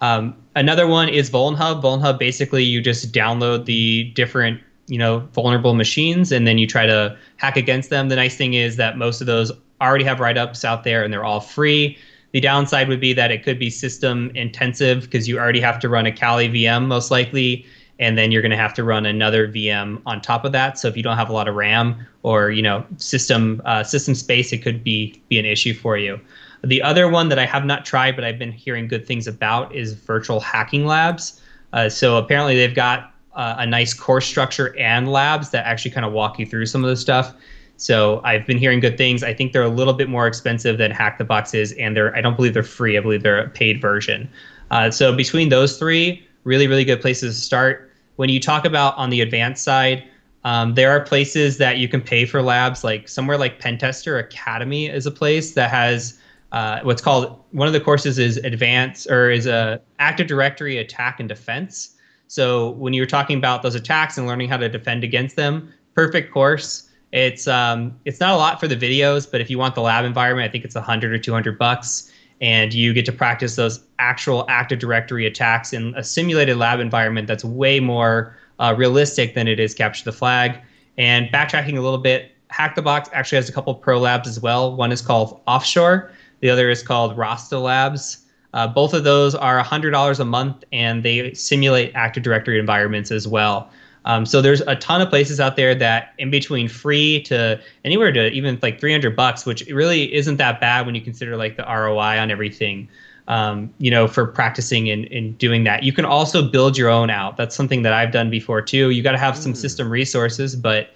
Um, another one is VulnHub. VulnHub basically you just download the different you know vulnerable machines and then you try to hack against them. The nice thing is that most of those already have write ups out there and they're all free. The downside would be that it could be system intensive because you already have to run a Kali VM most likely, and then you're going to have to run another VM on top of that. So if you don't have a lot of RAM or you know system uh, system space, it could be be an issue for you. The other one that I have not tried but I've been hearing good things about is Virtual Hacking Labs. Uh, so apparently they've got uh, a nice course structure and labs that actually kind of walk you through some of the stuff. So I've been hearing good things. I think they're a little bit more expensive than Hack the Box is, and they're I don't believe they're free. I believe they're a paid version. Uh, so between those three, really really good places to start. when you talk about on the advanced side, um, there are places that you can pay for labs, like somewhere like Pentester Academy is a place that has uh, what's called one of the courses is advanced or is a Active Directory attack and defense. So when you're talking about those attacks and learning how to defend against them, perfect course. It's um, it's not a lot for the videos, but if you want the lab environment, I think it's 100 or 200 bucks, and you get to practice those actual Active Directory attacks in a simulated lab environment that's way more uh, realistic than it is capture the flag. And backtracking a little bit, Hack the Box actually has a couple pro labs as well. One is called Offshore, the other is called Rasta Labs. Uh, both of those are $100 a month and they simulate Active Directory environments as well. Um, so there's a ton of places out there that in between free to anywhere to even like 300 bucks, which really isn't that bad when you consider like the ROI on everything um, you know, for practicing and, and doing that. You can also build your own out. That's something that I've done before too. You got to have some mm. system resources, but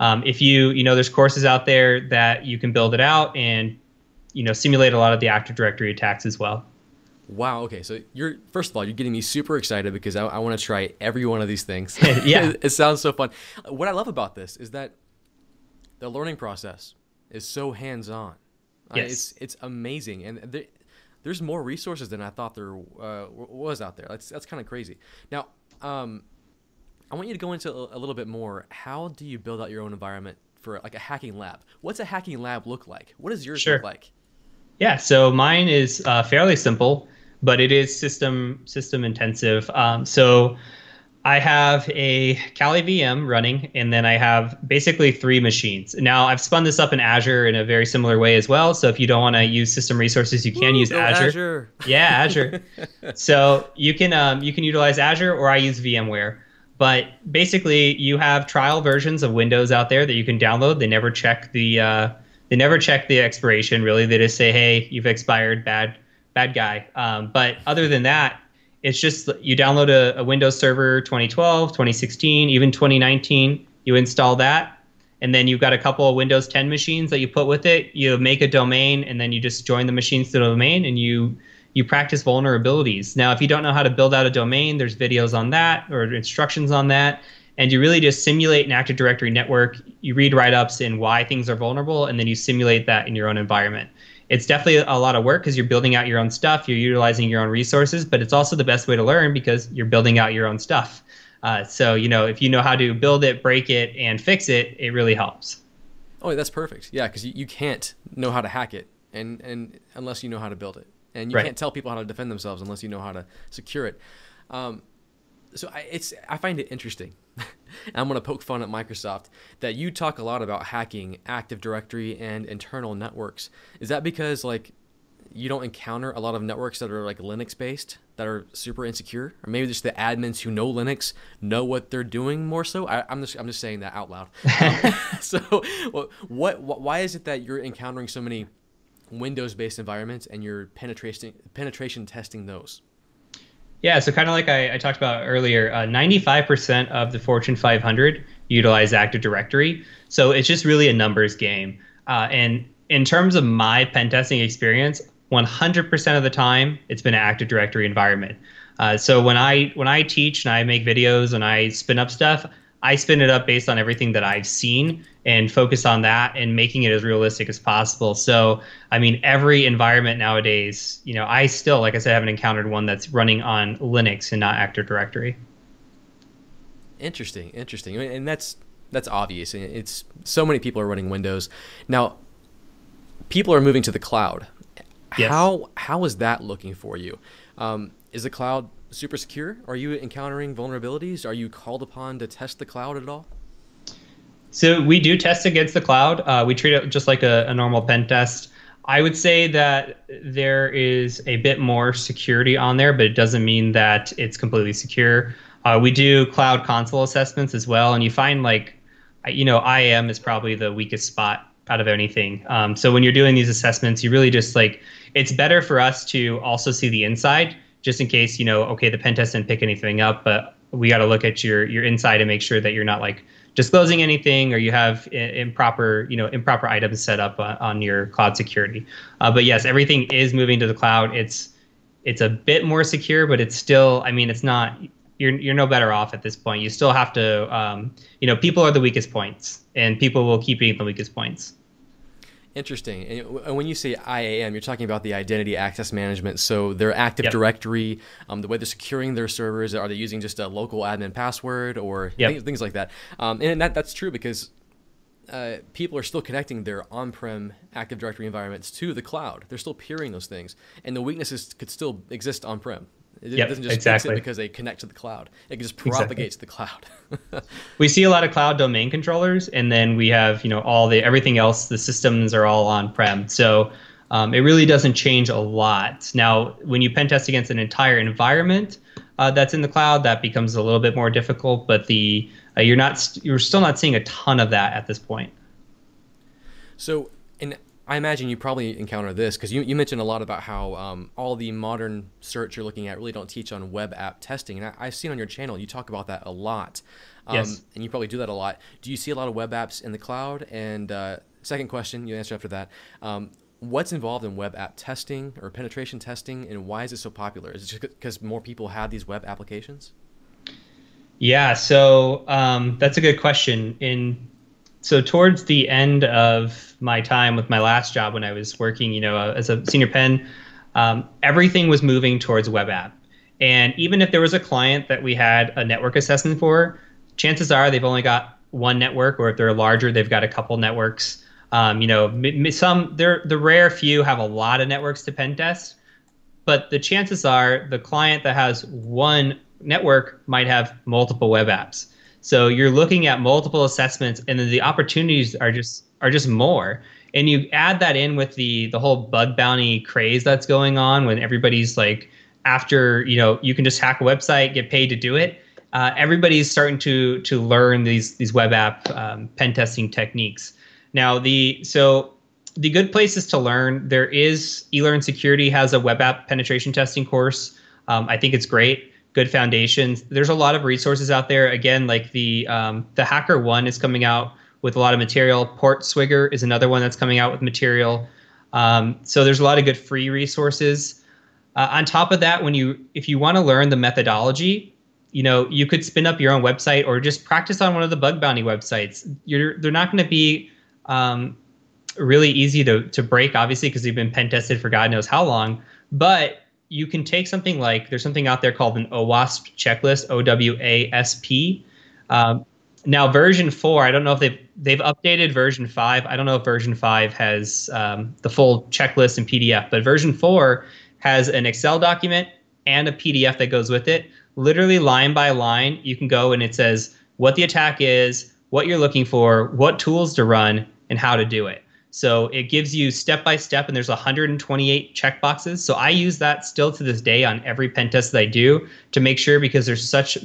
um, if you, you know, there's courses out there that you can build it out and, you know, simulate a lot of the Active Directory attacks as well. Wow. Okay. So you're first of all, you're getting me super excited because I, I want to try every one of these things. yeah, it, it, sounds so fun. What I love about this is that the learning process is so hands-on. Yes. it's it's amazing, and there's more resources than I thought there uh, was out there. That's that's kind of crazy. Now, um, I want you to go into a, a, little bit more. How do you build out your own environment for like a hacking lab? What's a hacking lab look like? What does yours sure. look like? Yeah, so mine is uh, fairly simple, but it is system system intensive. Um, so I have a Kali VM running, and then I have basically three machines. Now I've spun this up in Azure in a very similar way as well. So if you don't want to use system resources, you can Woo, use Azure. Azure. Yeah, Azure. so you can um, you can utilize Azure, or I use VMware. But basically, you have trial versions of Windows out there that you can download. They never check the uh, they never check the expiration. Really, they just say, "Hey, you've expired. Bad bad guy." Um, but other than that, it's just you download a, a, Windows Server 2012, 2016, even 2019. You install that, and then you've got a couple of Windows 10 machines that you put with it. You make a domain, and then you just join the machines to the domain, and you you practice vulnerabilities. Now, if you don't know how to build out a domain, there's videos on that or instructions on that. And you really just simulate an Active Directory network. You read write ups in why things are vulnerable, and then you simulate that in your own environment it's definitely a lot of work because you're building out your own stuff, you're utilizing your own resources, but it's also the best way to learn because you're building out your own stuff. Uh, so you know if you know how to build it, break it, and fix it, it really helps. Oh, that's perfect. Yeah, because you, you can't know how to hack it, and and unless you know how to build it, and you right. can't tell people how to defend themselves unless you know how to secure it. Um, so I, it's I find it interesting. I'm going to poke fun at Microsoft that you talk a lot about hacking Active Directory and internal networks. Is that because like you don't encounter a lot of networks that are like Linux based that are super insecure, or maybe just the admins who know Linux know what they're doing more so? I, am just I'm just saying that out loud. Um, so what, what why is it that you're encountering so many Windows based environments and you're penetration penetration testing those? Yeah, so kind of like I, I, talked about earlier, uh, 95% of the Fortune 500 utilize Active Directory. So it's just really a numbers game. Uh, and in terms of my pen testing experience, 100% of the time, it's been an Active Directory environment. Uh, so when I when I teach and I make videos and I spin up stuff, I spin it up based on everything that I've seen and focus on that and making it as realistic as possible. So, I mean, every environment nowadays, you know, I still, like I said, haven't encountered one that's running on Linux and not Active Directory. Interesting, interesting, and that's that's obvious. It's so many people are running Windows now. People are moving to the cloud. Yes. How how is that looking for you? Um, is the cloud super secure? Are you encountering vulnerabilities? Are you called upon to test the cloud at all? So we do test against the cloud. Uh, we treat it just like a, a, normal pen test. I would say that there is a bit more security on there, but it doesn't mean that it's completely secure. Uh, we do cloud console assessments as well, and you find like, you know, IAM is probably the weakest spot out of anything. Um, so when you're doing these assessments, you really just like it's better for us to also see the inside, just in case you know, okay, the pen test didn't pick anything up, but we got to look at your your inside and make sure that you're not like disclosing anything or you have improper you know improper items set up on, on your cloud security uh, but yes everything is moving to the cloud it's it's a bit more secure but it's still i mean it's not you're you're no better off at this point. You still have to, um, you know, people are the weakest points, and people will keep being the weakest points. Interesting. And when you say IAM, you're talking about the identity access management. So their Active yep. Directory, um, the way they're securing their servers, are they using just a local admin password or yep. things, things, like that? Um, and that, that's true because uh, people are still connecting their on-prem Active Directory environments to the cloud. They're still peering those things, and the weaknesses could still exist on-prem. It yep, doesn't just exactly. because they connect to the cloud. It just propagates exactly. to the cloud. we see a lot of cloud domain controllers, and then we have you know all the everything else. The systems are all on prem, so um, it really doesn't change a lot. Now, when you pen test against an entire environment uh, that's in the cloud, that becomes a little bit more difficult. But the uh, you're not you're still not seeing a ton of that at this point. So, and I imagine you probably encounter this because you, you mentioned a lot about how um, all the modern search you're looking at really don't teach on web app testing. And I, have seen on your channel, you talk about that a lot. Um, yes. And you probably do that a lot. Do you see a lot of web apps in the cloud? And uh, second question, you answer after that. Um, what's involved in web app testing or penetration testing, and why is it so popular? Is it just because more people have these web applications? Yeah, so um, that's a good question. In so towards the end of my time with my last job when I was working, you know, as a senior pen, um, everything was moving towards web app. And even if there was a client that we had a network assessment for, chances are they've only got one network, or if they're larger, they've got a couple networks. Um, you know, some they're the rare few have a lot of networks to pen test, but the chances are the client that has one network might have multiple web apps. So you're looking at multiple assessments, and then the opportunities are just are just more. And you add that in with the the whole bug bounty craze that's going on, when everybody's like, after you know, you can just hack a website, get paid to do it. Uh, everybody's starting to to learn these these web app um, pen testing techniques. Now the so the good places to learn there is eLearn Security has a web app penetration testing course. Um, I think it's great good foundations. There's a lot of resources out there. Again, like the um, the Hacker One is coming out with a lot of material. Portswigger is another one that's coming out with material. Um, so there's a lot of good free resources. Uh, on top of that, when you if you want to learn the methodology, you know you could spin up your own website or just practice on one of the bug bounty websites. You're they're not going to be um, really easy to to break, obviously, because they've been pen tested for God knows how long. But you can take something like there's something out there called an OWASP checklist, O W A S P. Um, now version four, I don't know if they've they've updated version five. I don't know if version five has um, the full checklist in PDF, but version four has an Excel document and a PDF that goes with it. Literally line by line, you can go and it says what the attack is, what you're looking for, what tools to run, and how to do it. So it gives you step by step, and there's 128 checkboxes. So I use that still to this day on every pen test that I do to make sure because there's such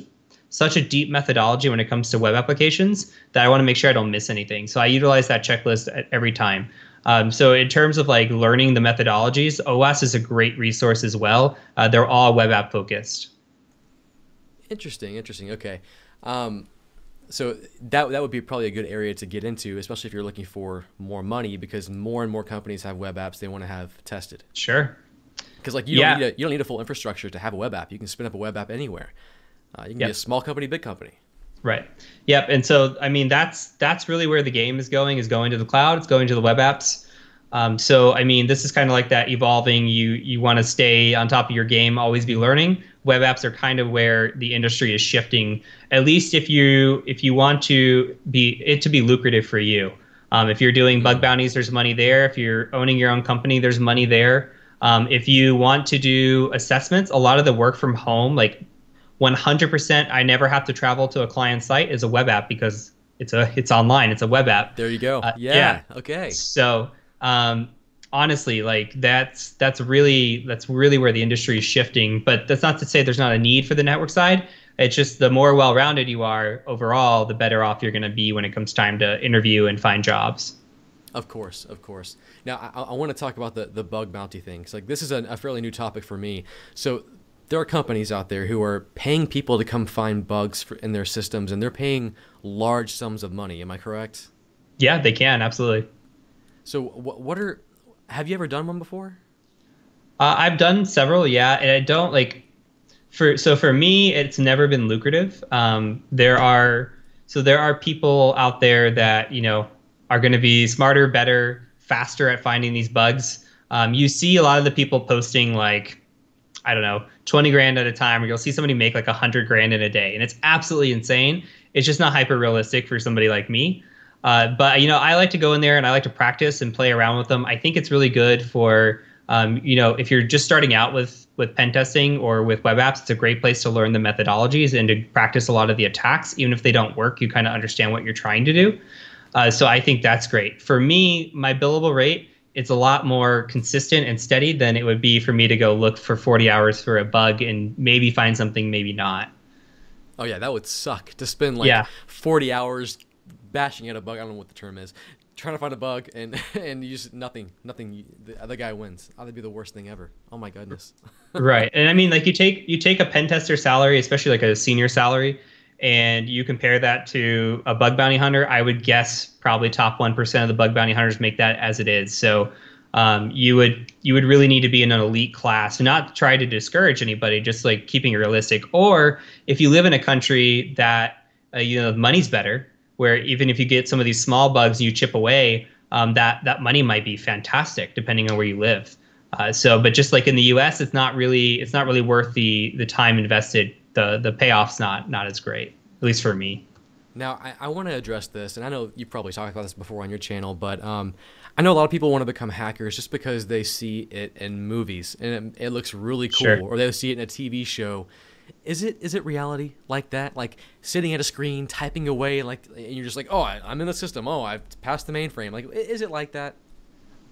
such a deep methodology when it comes to web applications that I want to make sure I don't miss anything. So I utilize that checklist at every time. Um, so in terms of like learning the methodologies, OWASP is a great resource as well. Uh, they're all web app focused. Interesting, interesting. Okay. Um, so that that would be probably a good area to get into, especially if you're looking for more money, because more and more companies have web apps they want to have tested. Sure. Because like you yeah. don't need a, you don't need a full infrastructure to have a web app. You can spin up a web app anywhere. Uh, you can yep. be a small company, big company. Right. Yep. And so I mean that's that's really where the game is going is going to the cloud. It's going to the web apps. Um, so I mean, this is kind of like that evolving. You you want to stay on top of your game, always be learning. Web apps are kind of where the industry is shifting. At least if you if you want to be it to be lucrative for you. Um, if you're doing bug bounties, there's money there. If you're owning your own company, there's money there. Um, if you want to do assessments, a lot of the work from home, like 100%, I never have to travel to a client site, is a web app because it's a it's online. It's a web app. There you go. Uh, yeah. yeah. Okay. So um, honestly, like that's that's really that's really where the industry is shifting. But that's not to say there's not a need for the network side. It's just the more well-rounded you are overall, the better off you're going to be when it comes time to interview and find jobs. Of course, of course. Now, I, I want to talk about the, the bug bounty thing. Cause, like this is a, a fairly new topic for me. So there are companies out there who are paying people to come find bugs for, in their systems, and they're paying large sums of money. Am I correct? Yeah, they can absolutely. So what what are have you ever done one before? Uh, I've done several, yeah, and I don't like. for so for me, it's never been lucrative. Um, there are so there are people out there that you know are going to be smarter, better, faster at finding these bugs. Um, you see a lot of the people posting like I don't know, 20 grand at a time, or you'll see somebody make like 100 grand in a day. And it's absolutely insane. It's just not hyper realistic for somebody like me. Uh, but, you know, I like to go in there and I like to practice and play around with them. I think it's really good for, um, you know, if you're just starting out with, with pen testing or with web apps, it's a great place to learn the methodologies and to practice a lot of the attacks. Even if they don't work, you kind of understand what you're trying to do. Uh, so I think that's great. For me, my billable rate, it's a lot more consistent and steady than it would be for me to go look for 40 hours for a bug and maybe find something, maybe not. Oh yeah, that would suck to spend like yeah. 40 hours bashing at a bug. I don't know what the term is. Trying to find a bug and and you just nothing, nothing. The other guy wins. Oh, that'd be the worst thing ever. Oh my goodness. right, and I mean, like you take you take a pen tester salary, especially like a senior salary, and you compare that to a bug bounty hunter, I would guess probably top one percent of the bug bounty hunters make that as it is. So um, you would you would really need to be in an elite class, not try to discourage anybody, just like keeping it realistic. Or if you live in a country that uh, you know money's better, where even if you get some of these small bugs and you chip away, um, that that money might be fantastic depending on where you live. Uh, so, but just like in the U.S., it's not really it's not really worth the the time invested the the payoff's not not as great, at least for me. Now, I, I want to address this, and I know you probably talked about this before on your channel, but um, I know a lot of people want to become hackers just because they see it in movies and it, it looks really cool, sure. or they see it in a TV show. Is it is it reality like that? Like sitting at a screen, typing away, like and you're just like, oh, I, am in the system. Oh, I've passed the mainframe. Like, is it like that?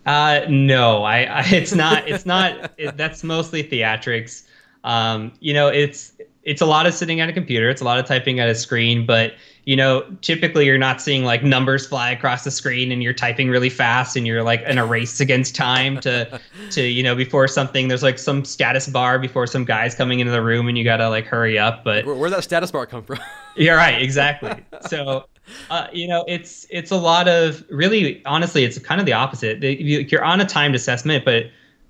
Uh, no, I, I it's not. It's not. it, that's mostly theatrics. Um, you know, it's it's a lot of sitting at a computer. It's a lot of typing at a screen, but you know, typically you're not seeing like numbers fly across the screen and you're typing really fast and you're like in a race against time to to you know before something there's like some status bar before some guys coming into the room and you got to like hurry up, but where, where'd that status bar come from? yeah, right, exactly. So uh, you know, it's it's a lot of really honestly, it's kind of the opposite. You're on a timed assessment, but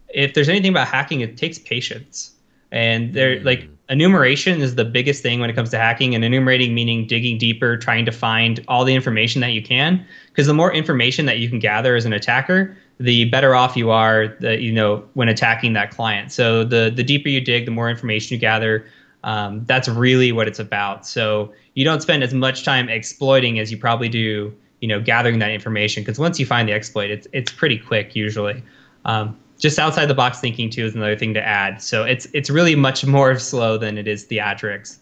if there's anything about hacking, it takes patience and they're mm. like enumeration is the biggest thing when it comes to hacking and enumerating meaning digging deeper trying to find all the information that you can. Because the more information that you can gather as an attacker the better off you are the, you know when attacking that client. So the the deeper you dig the more information you gather um, that's really what it's about. So you don't spend as much time exploiting as you probably do you know gathering that information. Because once you find the exploit it's it's pretty quick usually. Um, just outside the box thinking too is another thing to add. So it's it's really much more slow than it is theatrics.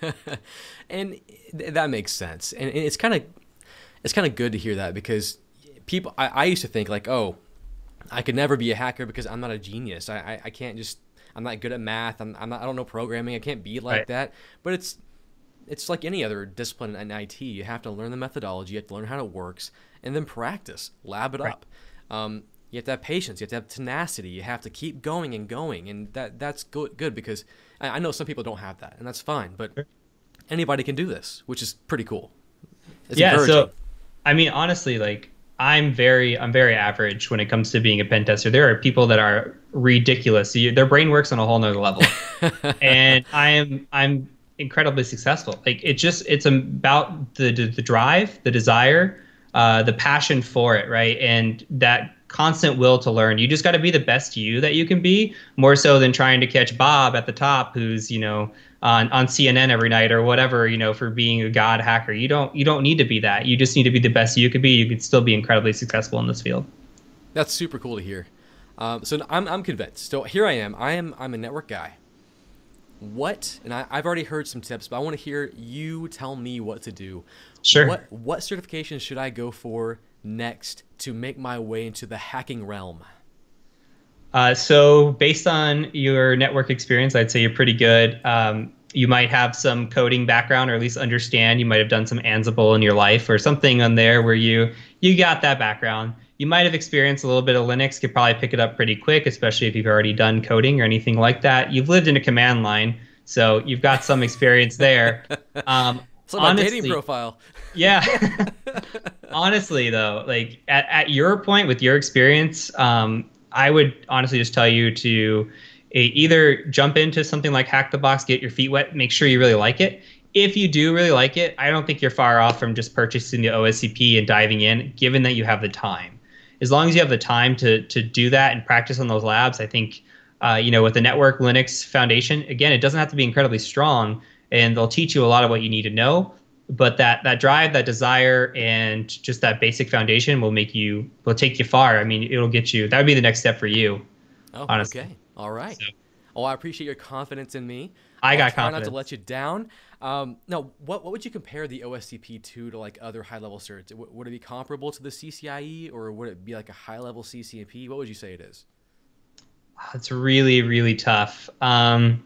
and that makes sense. And it's kind of it's kind of good to hear that because people I, I, used to think like, oh, I could never be a hacker because I'm not a genius. I, I, I can't just I'm not good at math. I'm, I'm not I don't know programming. I can't be like right. that. But it's it's like any other discipline in IT. You have to learn the methodology, you have to learn how it works, and then practice, lab it right. up. Um, you have to have patience. You have to have tenacity. You have to keep going and going, and that that's good. Good because I, I know some people don't have that, and that's fine. But anybody can do this, which is pretty cool. It's yeah. So, I mean, honestly, like I'm very I'm very average when it comes to being a pen tester. There are people that are ridiculous. Their brain works on a whole nother level, and I am I'm incredibly successful. Like it just it's about the the, the drive, the desire, uh, the passion for it, right? And that constant will to learn. You just got to be the best you that you can be, more so than trying to catch Bob at the top, who's you know on on CNN every night or whatever, you know, for being a god hacker. You don't you don't need to be that. You just need to be the best you could be. You could still be incredibly successful in this field. That's super cool to hear. Um, so I'm I'm convinced. So here I am. I am I'm a network guy. What and I, I've already heard some tips, but I want to hear you tell me what to do. Sure. What what certifications should I go for next to make my way into the hacking realm? Uh, so, based on your network experience, I'd say you're pretty good. Um, you might have some coding background, or at least understand. You might have done some Ansible in your life, or something on there where you you got that background. You might have experienced a little bit of Linux. Could probably pick it up pretty quick, especially if you've already done coding or anything like that. You've lived in a command line, so you've got some experience there. Um, so my honestly, dating profile. Yeah. honestly, though, like at, at your point with your experience, um, I would honestly just tell you to either jump into something like Hack the Box, get your feet wet, make sure you really like it. If you do really like it, I don't think you're far off from just purchasing the OSCP and diving in, given that you have the time. As long as you have the time to to do that and practice on those labs, I think uh, you know with the network Linux Foundation, again, it doesn't have to be incredibly strong, and they'll teach you a lot of what you need to know. But that that drive, that desire, and just that basic foundation will make you will take you far. I mean, it'll get you. That would be the next step for you. Oh, honestly. okay. All right. So, oh, I appreciate your confidence in me. I got I'll try confidence. not to let you down. Um, now, what what would you compare the OSCP to to like other high level certs? W- would it be comparable to the CCIE, or would it be like a high level CCNP? What would you say it is? It's really really tough. Um,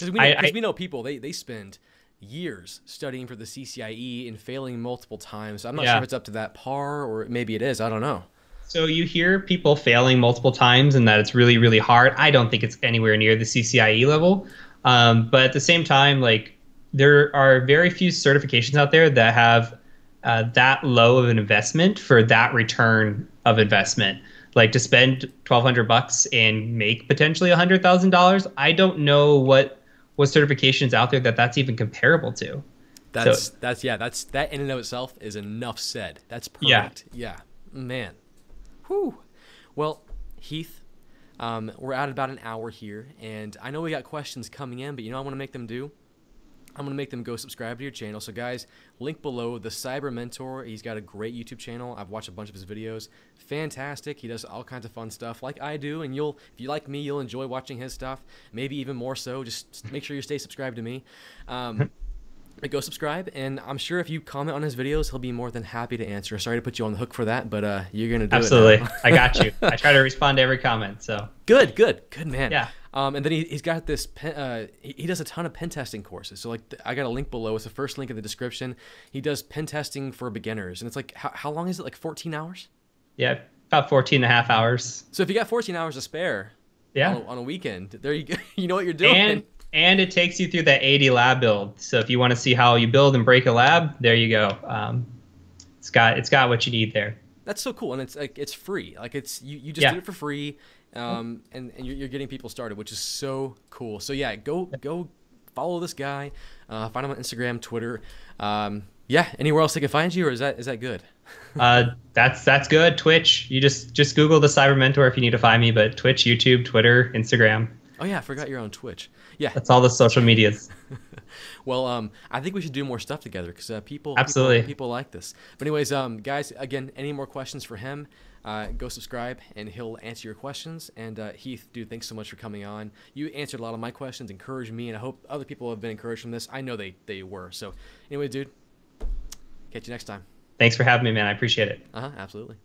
because we, know, we know people they they spend years studying for the CCIE and failing multiple times. I'm not yeah. sure if it's up to that par or maybe it is. I don't know. So you hear people failing multiple times and that it's really, really hard. I don't think it's anywhere near the CCIE level. Um, but at the same time, like there are very few certifications out there that have uh, that low of an investment for that return of investment. Like to spend twelve hundred bucks and make potentially hundred thousand dollars. I don't know what what certifications out there that that's even comparable to. That's so, that's yeah. That's that in and of itself is enough said. That's perfect. Yeah, yeah. man. Whew. Well, Heath, um, we're at about an hour here, and I know we got questions coming in, but you know I want to make them do? I'm going to make them go subscribe to your channel. So, guys, link below the Cyber Mentor. He's got a great YouTube channel. I've watched a bunch of his videos. Fantastic. He does all kinds of fun stuff like I do. And you'll, if you like me, you'll enjoy watching his stuff. Maybe even more so. Just make sure you stay subscribed to me. Um, go subscribe and i'm sure if you comment on his videos he'll be more than happy to answer. Sorry to put you on the hook for that but uh, you're gonna do absolutely. i got you. I try to respond to every comment so. Good good good man. Yeah. Um, and then he, he's got this pen, uh, he, he, does a ton of pen testing courses. So like i got a link below. It's the first link in the description. He does pen testing for beginners and it's like how, how long is it? Like 14 hours? Yeah about 14 and a half hours. So if you got 14 hours to spare yeah. on a, on a weekend there you go. You know what you're doing. And and it takes you through that AD lab build. So if you want to see how you build and break a lab, there you go. Um, it's got it's got what you need there. That's so cool, and it's like it's free. Like it's you, you just yeah. did it for free, um, and and you're, you're, getting people started, which is so cool. So yeah, go go follow this guy. Uh, find him on Instagram, Twitter. Um, yeah, anywhere else they can find you, or is that is that good? uh, that's that's good. Twitch. You just just Google the Cyber Mentor if you need to find me. But Twitch, YouTube, Twitter, Instagram. Oh yeah, I forgot you're on Twitch. Yeah, that's all the social medias. well, um, I think we should do more stuff together because uh, people absolutely people, people, like this. But anyways, um, guys, again, any more questions for him? Uh, go subscribe and he'll answer your questions. And uh, Heath, dude, thanks so much for coming on. You answered a lot of my questions, encouraged me, and I hope other people have been encouraged from this. I know they they were. So anyway, dude, catch you next time. Thanks for having me, man. I appreciate it. Uh huh. Absolutely.